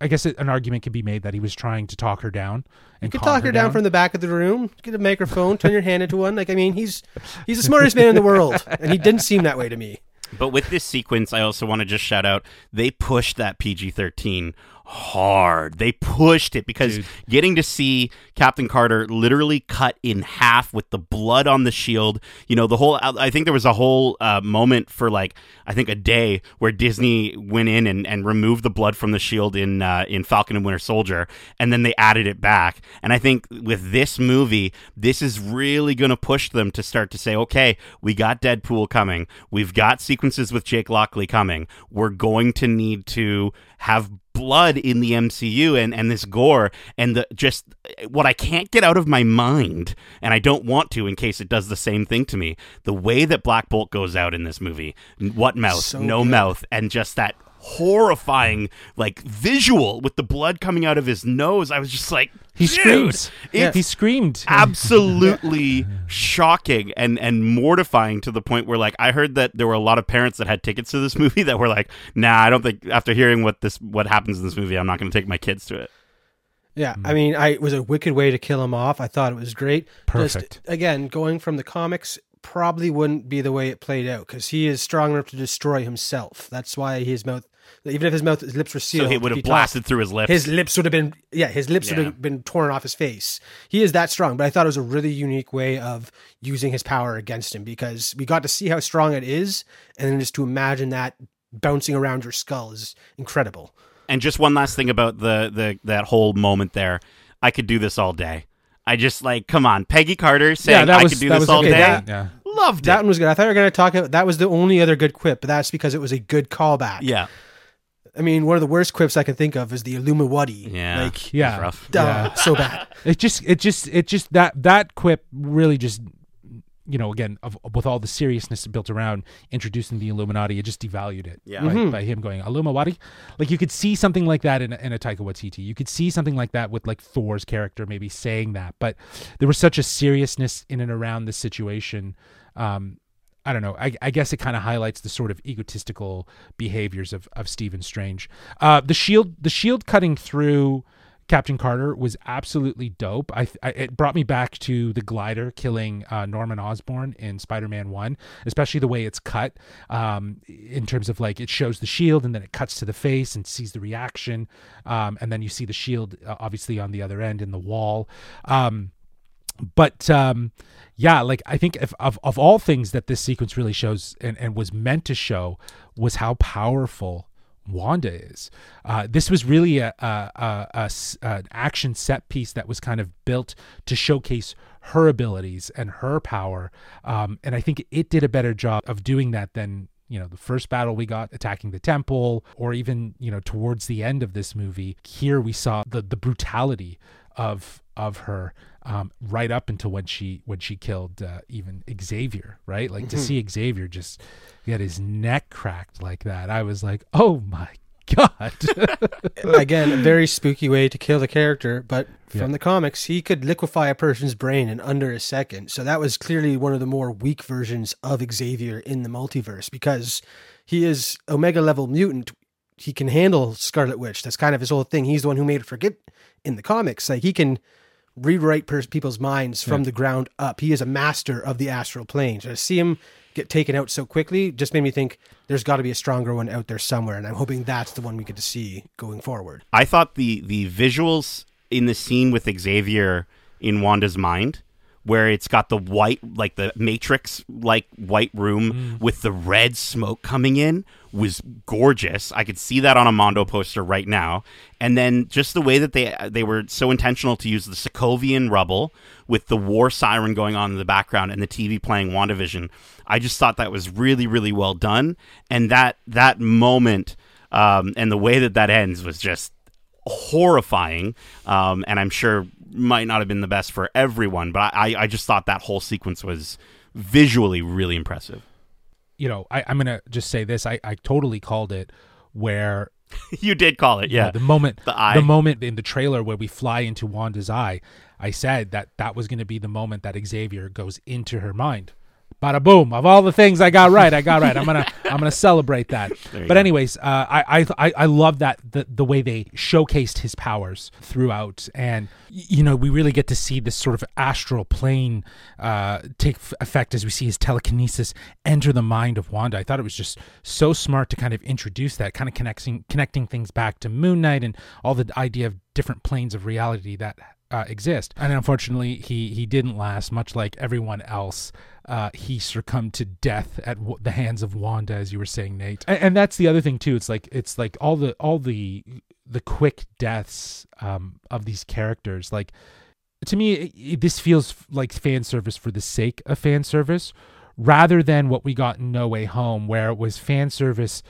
I guess it, an argument could be made that he was trying to talk her down and You could talk her down, from the back of the room. Get a microphone, turn your hand into one. Like I mean, he's he's the smartest man in the world, and he didn't seem that way to me. But with this sequence, I also want to just shout out they pushed that PG 13 hard. They pushed it because Dude. getting to see Captain Carter literally cut in half with the blood on the shield, you know, the whole, I think there was a whole uh, moment for like, I think a day where Disney went in and, and removed the blood from the shield in, uh, in Falcon and Winter Soldier, and then they added it back. And I think with this movie, this is really going to push them to start to say, okay, we got Deadpool coming. We've got sequences with Jake Lockley coming. We're going to need to have blood in the MCU and, and this gore and the just what I can't get out of my mind and I don't want to in case it does the same thing to me. The way that Black Bolt goes out in this movie. What mouth? So no good. mouth and just that horrifying like visual with the blood coming out of his nose. I was just like He screamed. screams. it's He screamed. absolutely shocking and and mortifying to the point where like I heard that there were a lot of parents that had tickets to this movie that were like, "Nah, I don't think after hearing what this what happens in this movie, I'm not going to take my kids to it." Yeah, I mm. mean, I it was a wicked way to kill him off. I thought it was great. Perfect. Just, again, going from the comics probably wouldn't be the way it played out because he is strong enough to destroy himself. That's why his mouth, even if his mouth, his lips were sealed, So he would if have talked, blasted through his lips. His lips would have been, yeah, his lips would have been torn off his face. He is that strong, but I thought it was a really unique way of using his power against him because we got to see how strong it is, and then just to imagine that bouncing around your skull is incredible. and just one last thing about the the that whole moment there. I could do this all day. I just like, come on, Peggy Carter saying yeah, that I could do this was all okay. day. That- yeah. Loved That it. one was good. I thought we were going to talk about that was the only other good quip, but that's because it was a good callback. Yeah, I mean, one of the worst quips I can think of is the Illuminati. yeah, Like, Yeah. rough. duh, Yeah. so bad. It just, it just, it just that that quip really just, you know, again, of, with all the seriousness built around introducing the Illuminati, it just devalued it. Yeah. by, Mhm. by him going Illuminati, like you could see something like that in a, in a Taika Waititi. You could see something like that with like Thor's character maybe saying that, but there was such a seriousness in and around this situation. Um, I don't know. I, I guess it kind of highlights the sort of egotistical behaviors of, of Stephen Strange. Uh, the shield, the shield cutting through Captain Carter was absolutely dope. I, I it brought me back to the glider killing uh, Norman Osborn in Spider-Man One, especially the way it's cut. Um, in terms of like it shows the shield and then it cuts to the face and sees the reaction, um, and then you see the shield uh, obviously on the other end in the wall. Um, but um yeah like i think if, of of all things that this sequence really shows and, and was meant to show was how powerful wanda is. Uh this was really a, a, a, an action set piece that was kind of built to showcase her abilities and her power. Um and i think it did a better job of doing that than you know the first battle we got attacking the temple or even you know towards the end of this movie here we saw the the brutality of of her um, right up until when she when she killed uh, even Xavier, right? Like to see Xavier just get his neck cracked like that, I was like, oh my god. Again, a very spooky way to kill the character, but from Yeah. the comics, he could liquefy a person's brain in under a second. So that was clearly one of the more weak versions of Xavier in the multiverse because he is Omega level mutant. He can handle Scarlet Witch. That's kind of his whole thing. He's the one who made her forget in the comics. Like he can rewrite pers- people's minds from the ground up. He is a master of the astral plane. So to see him get taken out so quickly just made me think there's got to be a stronger one out there somewhere, and I'm hoping that's the one we get to see going forward. I thought the the visuals in the scene with Xavier in Wanda's mind, where it's got the white, like the Matrix, like white room with the red smoke coming in, was gorgeous. I could see that on a Mondo poster right now. And then just the way that they they were so intentional to use the Sokovian rubble with the war siren going on in the background and the TV playing WandaVision. I just thought that was really really well done. And that that moment um, and the way that that ends was just horrifying, um, and I'm sure might not have been the best for everyone. But I, I just thought that whole sequence was visually really impressive. you know, I, I'm gonna just say this. I, I totally called it where you did call it, you know, yeah. the moment The eye. the moment in the trailer where we fly into Wanda's eye, I said that that was going to be the moment that Xavier goes into her mind. Bada boom! Of all the things I got right, I got right. I'm gonna I'm gonna celebrate that. But go. anyways, uh, I, I I love that the the way they showcased his powers throughout, and you know we really get to see this sort of astral plane uh, take f- effect as we see his telekinesis enter the mind of Wanda. I thought it was just so smart to kind of introduce that, kind of connecting connecting things back to Moon Knight and all the idea of different planes of reality that uh, exist. And unfortunately, he he didn't last. Much like everyone else, uh, he succumbed to death at w- the hands of Wanda, as you were saying, Nate. And, and that's the other thing too. It's like it's like all the all the the quick deaths um, of these characters. Like to me, it, it- this feels like fan service for the sake of fan service, rather than what we got in No Way Home, where it was fan service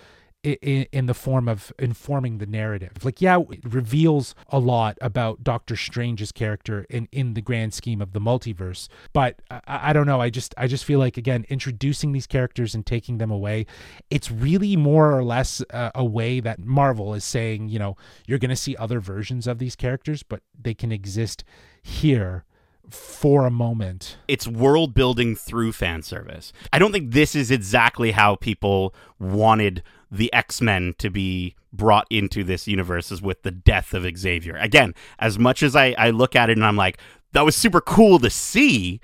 in, in the form of informing the narrative. Like, yeah, it reveals a lot about Doctor Strange's character in in the grand scheme of the multiverse. But I, I don't know. I just I just feel like again introducing these characters and taking them away, it's really more or less uh, a way that Marvel is saying, you know, you're going to see other versions of these characters, but they can exist here for a moment. it's world building through fan service. I don't think this is exactly how people wanted the X Men to be brought into this universe is with the death of Xavier. Again, as much as I, I look at it and I'm like, that was super cool to see,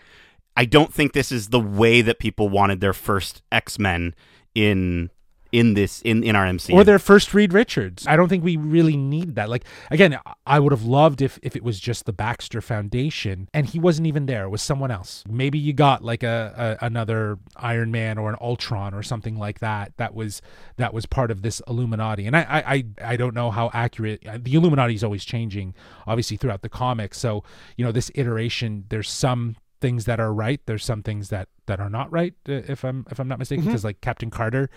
I don't think this is the way that people wanted their first X Men in in this in, in our MCU. or their first Reed Richards. I don't think we really need that. Like again, I would have loved if if it was just the Baxter Foundation and he wasn't even there. It was someone else. Maybe you got like a, a another Iron Man or an Ultron or something like that. That was that was part of this Illuminati. And I I I, I don't know how accurate uh, the Illuminati is always changing, obviously throughout the comics. So you know this iteration, there's some things that are right there's some things that that are not right uh, if i'm if i'm not mistaken because like captain carter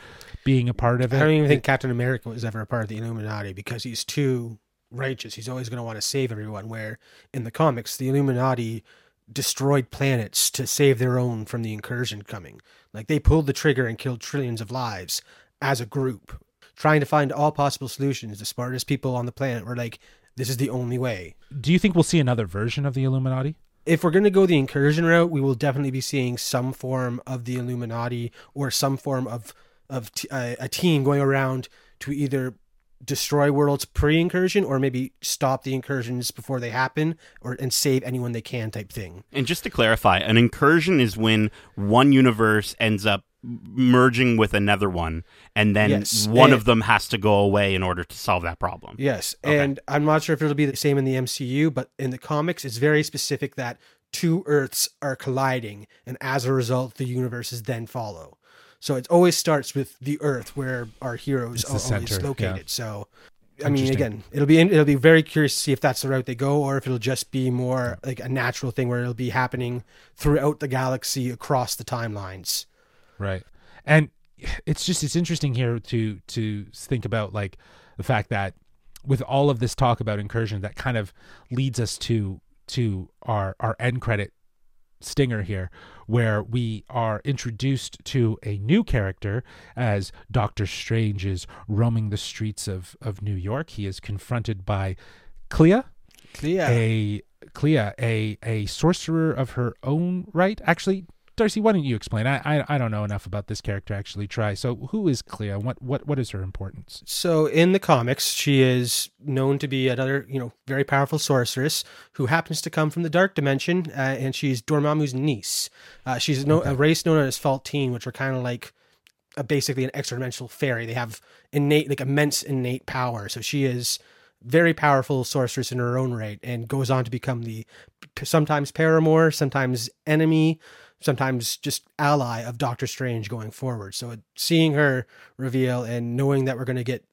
being a part of it I don't even think Captain America was ever a part of the Illuminati because he's too righteous. He's always going to want to save everyone. Where in the comics, the Illuminati destroyed planets to save their own from the incursion coming. Like they pulled the trigger and killed trillions of lives as a group, trying to find all possible solutions. The smartest people on the planet were like, "This is the only way." do you think we'll see another version of the illuminati if we're going to go the incursion route, we will definitely be seeing some form of the Illuminati or some form of of a team going around to either destroy worlds pre-incursion or maybe stop the incursions before they happen or and save anyone they can type thing. And just to clarify, an incursion is when one universe ends up merging with another one, and then Yes, one and- of them has to go away in order to solve that problem. Yes, Okay. and I'm not sure if it'll be the same in the MCU, but in the comics, it's very specific that two Earths are colliding, and as a result, the universes then follow. So it always starts with the Earth where our heroes It's are the always located. yeah. So, I mean, again, it'll be it'll be very curious to see if that's the route they go, or if it'll just be more like a natural thing where it'll be happening throughout the galaxy across the timelines. Right and it's just it's interesting here to to think about like the fact that with all of this talk about incursion that kind of leads us to to our our end credit stinger here where we are introduced to a new character as Doctor Strange is roaming the streets of of New York he is confronted by Clea Yeah. a Clea, a a sorcerer of her own right. Actually, Darcy, why don't you explain? I, I I don't know enough about this character. Actually, try. So, who is Clea? What what what is her importance? So in the comics, she is known to be another, you know, very powerful sorceress who happens to come from the dark dimension, uh, and she's Dormammu's niece. Uh, she's no, a race known as Faltine, which are kind of like uh, basically an extra dimensional fairy. They have innate, like immense innate power. So she is very powerful sorceress in her own right, and goes on to become the sometimes paramour, sometimes enemy, sometimes just ally of Doctor Strange going forward. So seeing her reveal and knowing that we're going to get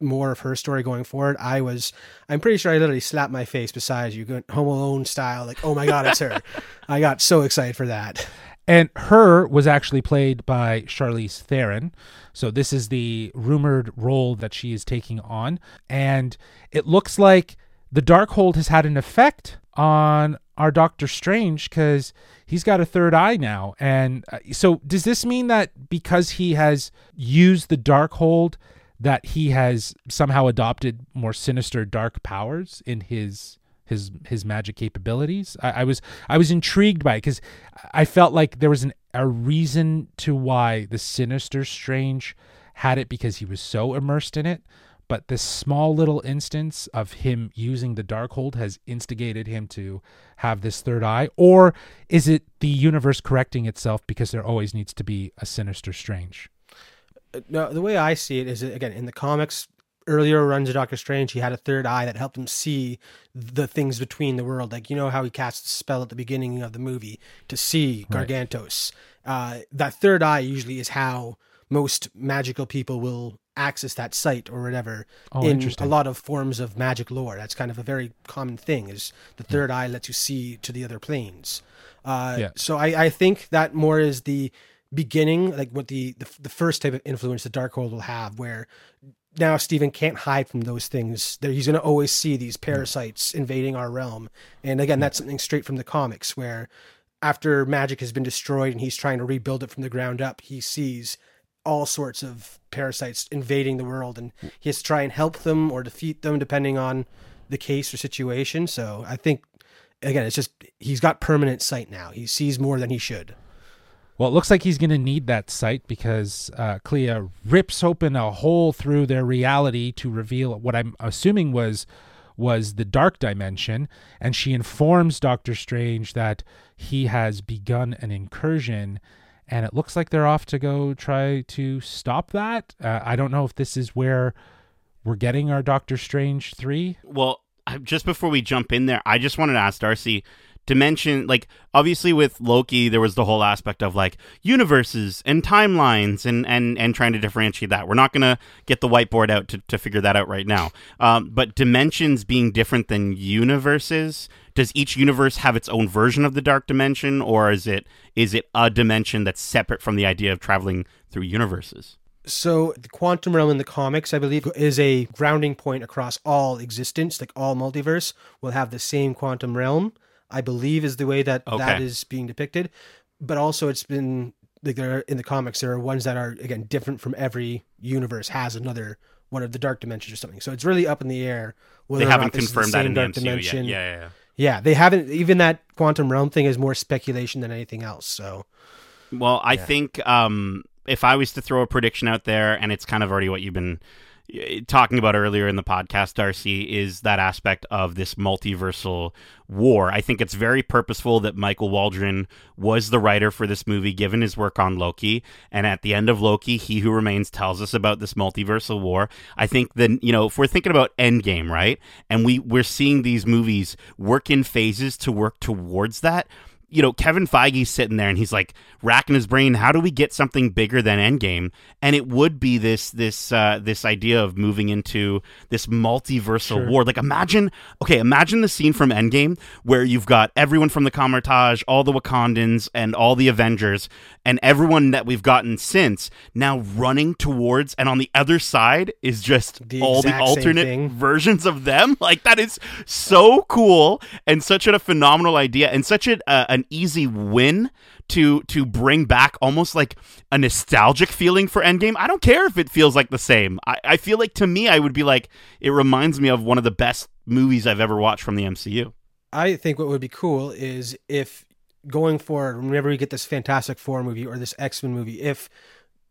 more of her story going forward, I was, I'm pretty sure I literally slapped my face beside you, going Home Alone style, like, oh my God, it's her. I got so excited for that. And her was actually played by Charlize Theron. So this is the rumored role that she is taking on, and it looks like the Darkhold has had an effect on our Doctor Strange because he's got a third eye now. And uh, so, does this mean that because he has used the Darkhold, that he has somehow adopted more sinister dark powers in his his his magic capabilities? I, I was I was intrigued by it because I felt like there was an a reason to why the Sinister Strange had it because he was so immersed in it, but this small little instance of him using the Darkhold has instigated him to have this third eye? Or is it the universe correcting itself because there always needs to be a Sinister Strange? Uh, no, the way I see it is again in the comics, earlier runs of Doctor Strange, he had a third eye that helped him see the things between the world. Like you know how he casts a spell at the beginning of the movie to see Gargantos. Right. Uh, that third eye usually is how most magical people will access that sight or whatever oh, in a lot of forms of magic lore. That's kind of a very common thing. Is the hmm. third eye lets you see to the other planes. Uh, yeah. So I, I think that more is the beginning, like what the, the the first type of influence the dark Darkhold will have, where now Stephen can't hide from those things. He's going to always see these parasites invading our realm. And again, that's something straight from the comics where after magic has been destroyed and he's trying to rebuild it from the ground up, he sees all sorts of parasites invading the world and he has to try and help them or defeat them depending on the case or situation. So I think again, it's just he's got permanent sight now. He sees more than he should. Well, it looks like he's going to need that sight because uh, Clea rips open a hole through their reality to reveal what I'm assuming was was the dark dimension, and she informs Doctor Strange that he has begun an incursion, and it looks like they're off to go try to stop that. Uh, I don't know if this is where we're getting our Doctor Strange three. Well, just before we jump in there, I just wanted to ask Darcy dimension like obviously with loki there was the whole aspect of like universes and timelines and and and trying to differentiate that we're not gonna get the whiteboard out to, to figure that out right now um, but dimensions being different than universes does each universe have its own version of the dark dimension or is it is it a dimension that's separate from the idea of traveling through universes so the quantum realm in the comics, I believe, is a grounding point across all existence. Like all multiverse will have the same quantum realm. I believe is the way that okay. that is being depicted. But also, it's been like there are, in the comics there are ones that are again different from every universe has another one of the dark dimensions or something. So it's really up in the air. Whether they haven't confirmed that in the MCU dimension. yet. Yeah, yeah, yeah. Yeah, they haven't. Even that quantum realm thing is more speculation than anything else. So, well, I yeah. think um, if I was to throw a prediction out there, and it's kind of already what you've been Uh, talking about earlier in the podcast, Darcy, is that aspect of this multiversal war. I think it's very purposeful that Michael Waldron was the writer for this movie, given his work on Loki. And at the end of Loki, He Who Remains tells us about this multiversal war. I think that, you know, if we're thinking about Endgame, right? And we, we're seeing these movies work in phases to work towards that you know, Kevin Feige's sitting there and he's like racking his brain. How do we get something bigger than Endgame? And it would be this this uh, this idea of moving into this multiversal sure. war. Like imagine, okay, imagine the scene from Endgame where you've got everyone from the Kamar-Taj, all the Wakandans, and all the Avengers, and everyone that we've gotten since now running towards, and on the other side is just the all the alternate versions of them. Like that is so cool and such a phenomenal idea and such a, uh, an easy win to to bring back almost like a nostalgic feeling for Endgame. I don't care if it feels like the same. I, I feel like to me, I would be like, it reminds me of one of the best movies I've ever watched from the MCU. I think what would be cool is if going forward, whenever we get this Fantastic Four movie or this X Men movie, if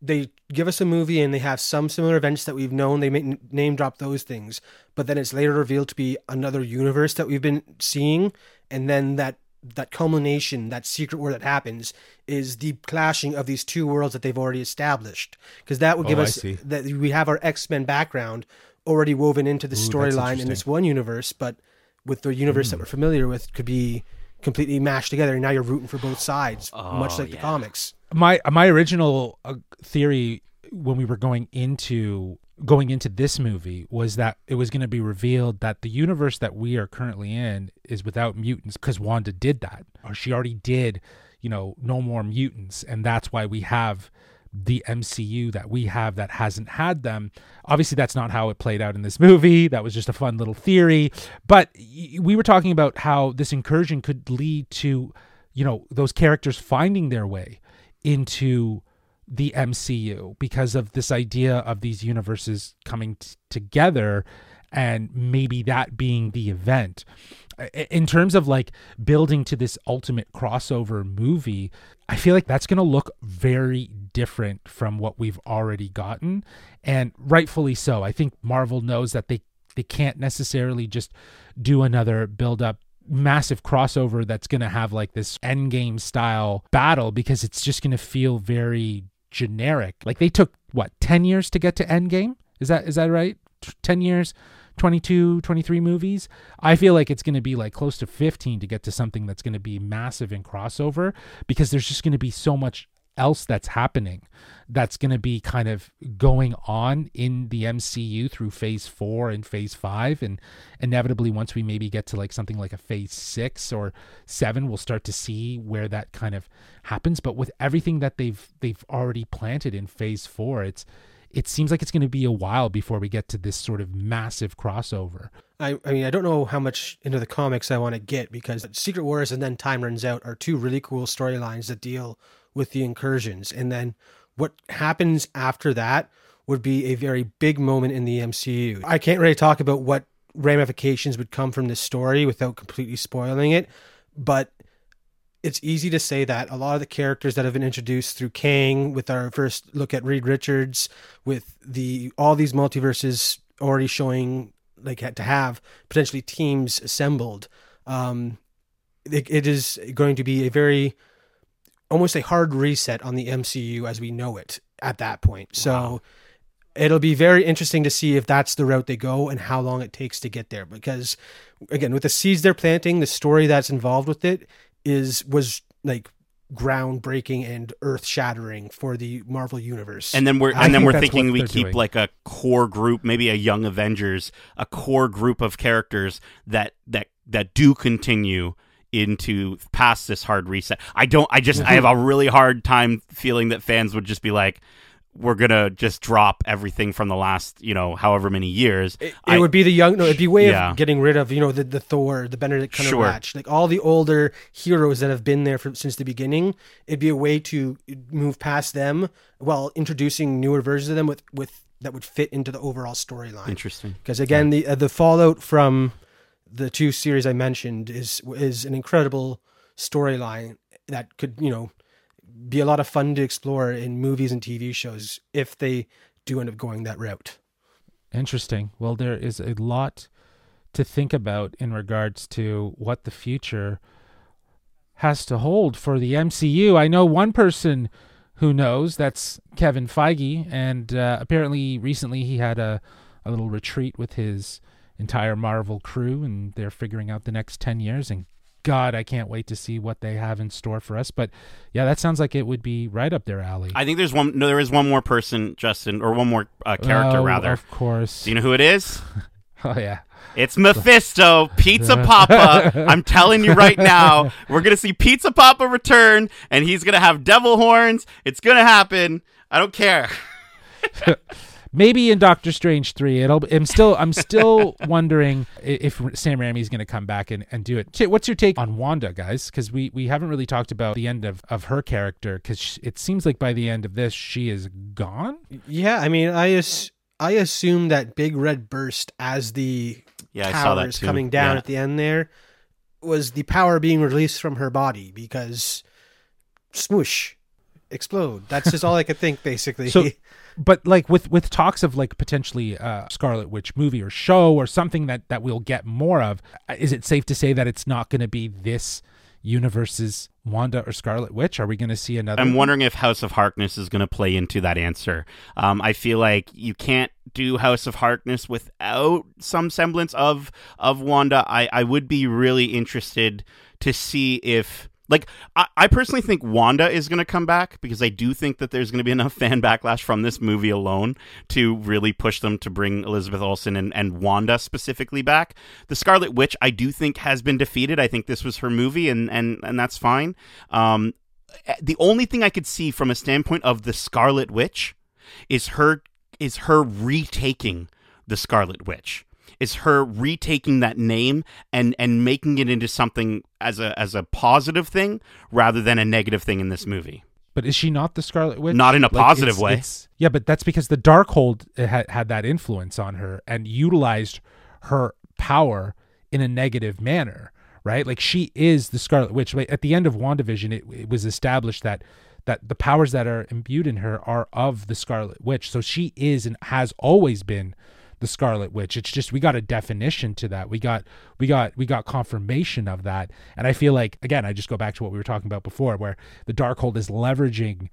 they give us a movie and they have some similar events that we've known, they may name drop those things, but then it's later revealed to be another universe that we've been seeing, and then that that culmination, that secret war that happens, is the clashing of these two worlds that they've already established. Because that would give oh, us that we have our X Men background already woven into the storyline in this one universe, but with the universe mm. that hmm. we're familiar with, could be completely mashed together. And now you're rooting for both sides, oh, much like yeah. the comics. My my original uh, theory when we were going into going into this movie was that it was going to be revealed that the universe that we are currently in is without mutants because Wanda did that, or she already did, you know, no more mutants, and that's why we have the MCU that we have that hasn't had them. Obviously, that's not how it played out in this movie. That was just a fun little theory. But we were talking about how this incursion could lead to, you know, those characters finding their way into the MCU because of this idea of these universes coming t- together. and maybe that being the event in terms of like building to this ultimate crossover movie, I feel like that's going to look very different from what we've already gotten and rightfully so. I think Marvel knows that they they can't necessarily just do another build up massive crossover that's going to have like this endgame style battle because it's just going to feel very generic. Like they took what 10 years to get to endgame? Is that is that right? 10 years 22, 23 movies. I feel like it's going to be like close to 15 to get to something that's going to be massive in crossover because there's just going to be so much else that's happening that's going to be kind of going on in the MCU through phase 4 and phase 5 and inevitably once we maybe get to like something like a phase 6 or 7 we'll start to see where that kind of happens but with everything that they've they've already planted in phase 4 it's it seems like it's going to be a while before we get to this sort of massive crossover. I, I mean, I don't know how much into the comics I want to get because Secret Wars and then Time Runs Out are two really cool storylines that deal with the incursions. And then what happens after that would be a very big moment in the MCU. I can't really talk about what ramifications would come from this story without completely spoiling it, but it's easy to say that a lot of the characters that have been introduced through Kang, with our first look at Reed Richards, with the all these multiverses already showing like to have potentially teams assembled, um, it, it is going to be a very almost a hard reset on the MCU as we know it at that point. So. It'll be very interesting to see if that's the route they go and how long it takes to get there. Because, again, with the seeds they're planting, the story that's involved with it, is was like groundbreaking and earth shattering for the Marvel universe. And then we're and I then we're thinking we keep doing. like a core group, maybe a young Avengers, a core group of characters that that that do continue into past this hard reset. I don't I just I have a really hard time feeling that fans would just be like we're gonna just drop everything from the last, you know, however many years. It, it I, would be the young. No, it'd be way yeah. of getting rid of, you know, the the Thor, the Benedict Cumberbatch, sure. like all the older heroes that have been there from, since the beginning. It'd be a way to move past them while introducing newer versions of them with with that would fit into the overall storyline. Interesting. Because again, yeah. the uh, the fallout from the two series I mentioned is is an incredible storyline that could, you know be a lot of fun to explore in movies and TV shows if they do end up going that route. Interesting. Well, there is a lot to think about in regards to what the future has to hold for the MCU. I know one person who knows that's Kevin Feige, and uh, apparently recently he had a, a little retreat with his entire Marvel crew, and they're figuring out the next 10 years. And God, I can't wait to see what they have in store for us. But yeah, that sounds like it would be right up their alley. I think there's one. No, there is one more person, Justin, or one more uh, character oh, rather. Of course. Do you know who it is? oh yeah. It's Mephisto, Pizza Papa. I'm telling you right now, we're gonna see Pizza Poppa return, and he's gonna have devil horns. It's gonna happen. I don't care. maybe in Doctor Strange three, it'll. I'm still I'm still wondering if Sam Raimi is going to come back and, and do it. What's your take on Wanda, guys? Because we we haven't really talked about the end of of her character because it seems like by the end of this she is gone. Yeah, I mean, I as, I assume that big red burst as the yeah, towers coming down yeah. at the end there was the power being released from her body because smoosh explode. That's just all I could think basically. So but like with with talks of like potentially uh Scarlet Witch movie or show or something that that we'll get more of, uh, is it safe to say that it's not going to be this universe's Wanda or Scarlet Witch? Are we going to see another? I'm wondering if House of Harkness is going to play into that answer. Um, I feel like you can't do House of Harkness without some semblance of of Wanda. I I would be really interested to see if like, I, I personally think Wanda is going to come back because I do think that there's going to be enough fan backlash from this movie alone to really push them to bring Elizabeth Olsen and, and Wanda specifically back. The Scarlet Witch, I do think, has been defeated. I think this was her movie, and, and, and that's fine. Um, eh, the only thing I could see from a standpoint of the Scarlet Witch is her is her retaking the Scarlet Witch is her retaking that name and and making it into something as a as a positive thing rather than a negative thing in this movie. But is she not the Scarlet Witch? Not in a Like, positive it's- way. it's- yeah, but that's because the Darkhold uh, had had that influence on her and utilized her power in a negative manner, right? Like she is the Scarlet Witch. Like, at the end of WandaVision, it, it was established that that the powers that are imbued in her are of the Scarlet Witch. So she is and has always been the Scarlet Witch. It's just we got a definition to that. We got we got we got confirmation of that. And I feel like again, I just go back to what we were talking about before, where the Darkhold is leveraging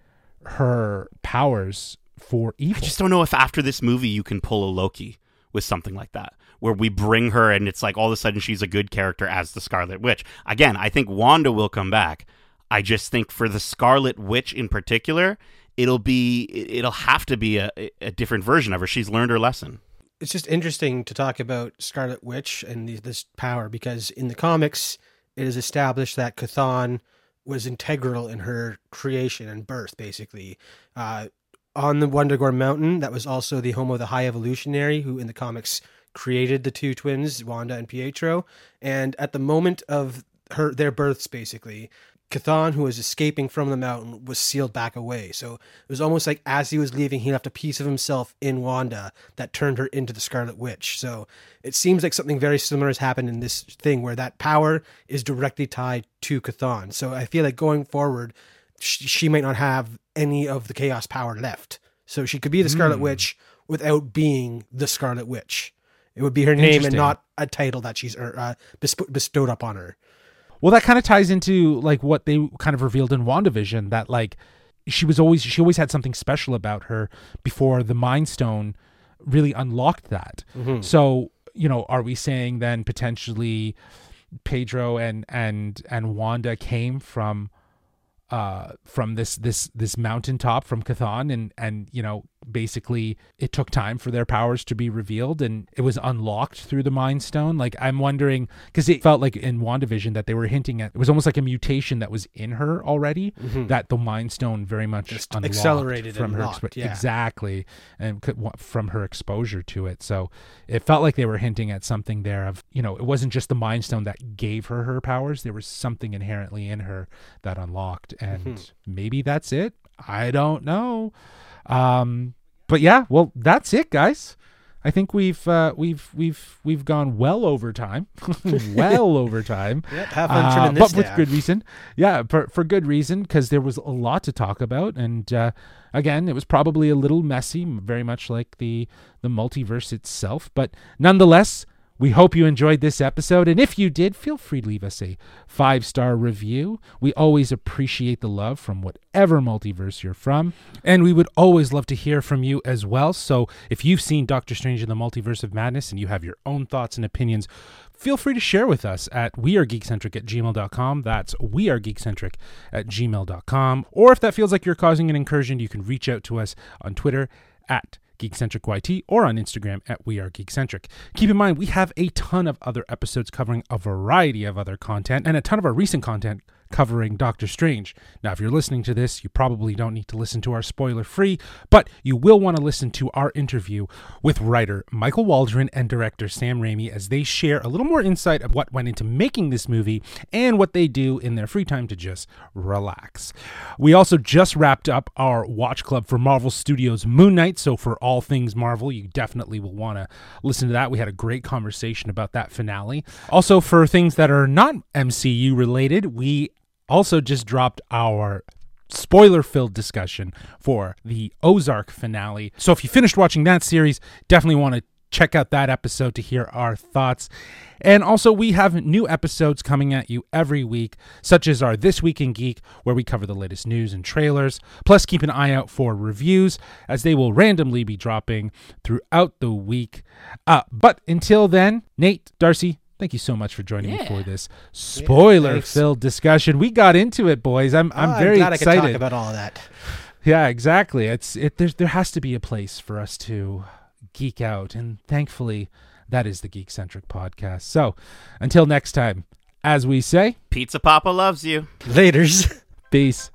her powers for evil. I just don't know if after this movie you can pull a Loki with something like that, where we bring her and it's like all of a sudden she's a good character as the Scarlet Witch. Again, I think Wanda will come back. I just think for the Scarlet Witch in particular, it'll be it'll have to be a, a different version of her. She's learned her lesson. It's just interesting to talk about Scarlet Witch and the, this power because in the comics, it is established that Chthon was integral in her creation and birth, basically. Uh, on the Wundagore Mountain, that was also the home of the High Evolutionary, who in the comics created the two twins, Wanda and Pietro. And at the moment of her their births, basically, Chthon, who was escaping from the mountain, was sealed back away. So it was almost like as he was leaving, he left a piece of himself in Wanda that turned her into the Scarlet Witch. So it seems like something very similar has happened in this thing where that power is directly tied to Chthon. So I feel like going forward, she, she might not have any of the chaos power left. So she could be the Scarlet Witch without being the Scarlet Witch. It would be her name and not a title that she's uh, besp- bestowed upon her. Well, that kind of ties into like what they kind of revealed in WandaVision that like she was always she always had something special about her before the Mind Stone really unlocked that. Mm-hmm. So, you know, are we saying then potentially Pedro and and and Wanda came from uh from this this this mountaintop from Chthon and and you know basically it took time for their powers to be revealed and it was unlocked through the mind stone. Like i'm wondering because it felt like in wandavision that they were hinting at it was almost like a mutation that was in her already that the mind stone very much Just unlocked accelerated from her locked, yeah. exactly and could- from her exposure to it. So it felt like they were hinting at something there of you know it wasn't just the mind stone that gave her her powers there was something inherently in her that unlocked and Mm-hmm. maybe that's it i don't know um but yeah well that's it guys i think we've uh we've we've we've gone well over time well over time Yep, have fun uh, this but with down. good reason. Yeah, for for good reason because there was a lot to talk about, and uh, again, it was probably a little messy, very much like the the multiverse itself. But nonetheless, we hope you enjoyed this episode, and if you did, feel free to leave us a five star review. We always appreciate the love from whatever multiverse you're from, and we would always love to hear from you as well. So if you've seen Doctor Strange in the Multiverse of Madness and you have your own thoughts and opinions feel free to share with us at wearegeekcentric at gmail.com. That's wearegeekcentric at gmail.com. Or if that feels like you're causing an incursion, you can reach out to us on Twitter at GeekcentricYT or on Instagram at We Are Geekcentric. Keep in mind, we have a ton of other episodes covering a variety of other content and a ton of our recent content covering Doctor Strange. Now, if you're listening to this, you probably don't need to listen to our spoiler free, but you will want to listen to our interview with writer Michael Waldron and director Sam Raimi as they share a little more insight of what went into making this movie and what they do in their free time to just relax. We also just wrapped up our watch club for Marvel Studios Moon Knight, so for all things Marvel, you definitely will want to listen to that. We had a great conversation about that finale. Also, for things that are not MCU related, we also just dropped our spoiler filled discussion for the Ozark finale. So if you finished watching that series, definitely want to check out that episode to hear our thoughts. And also, we have new episodes coming at you every week, such as our This Week in Geek, where we cover the latest news and trailers. Plus, keep an eye out for reviews, as they will randomly be dropping throughout the week. Uh, but until then, Nate, Darcy, thank you so much for joining me for this spoiler filled discussion. We got into it, boys. I'm, I'm Oh, very glad I excited. could talk about all of that. Yeah, exactly. It's it. There's, there has to be a place for us to geek out, and thankfully, that is the Geekcentric podcast. So, until next time, as we say, Pizza Poppa loves you. Laters. peace.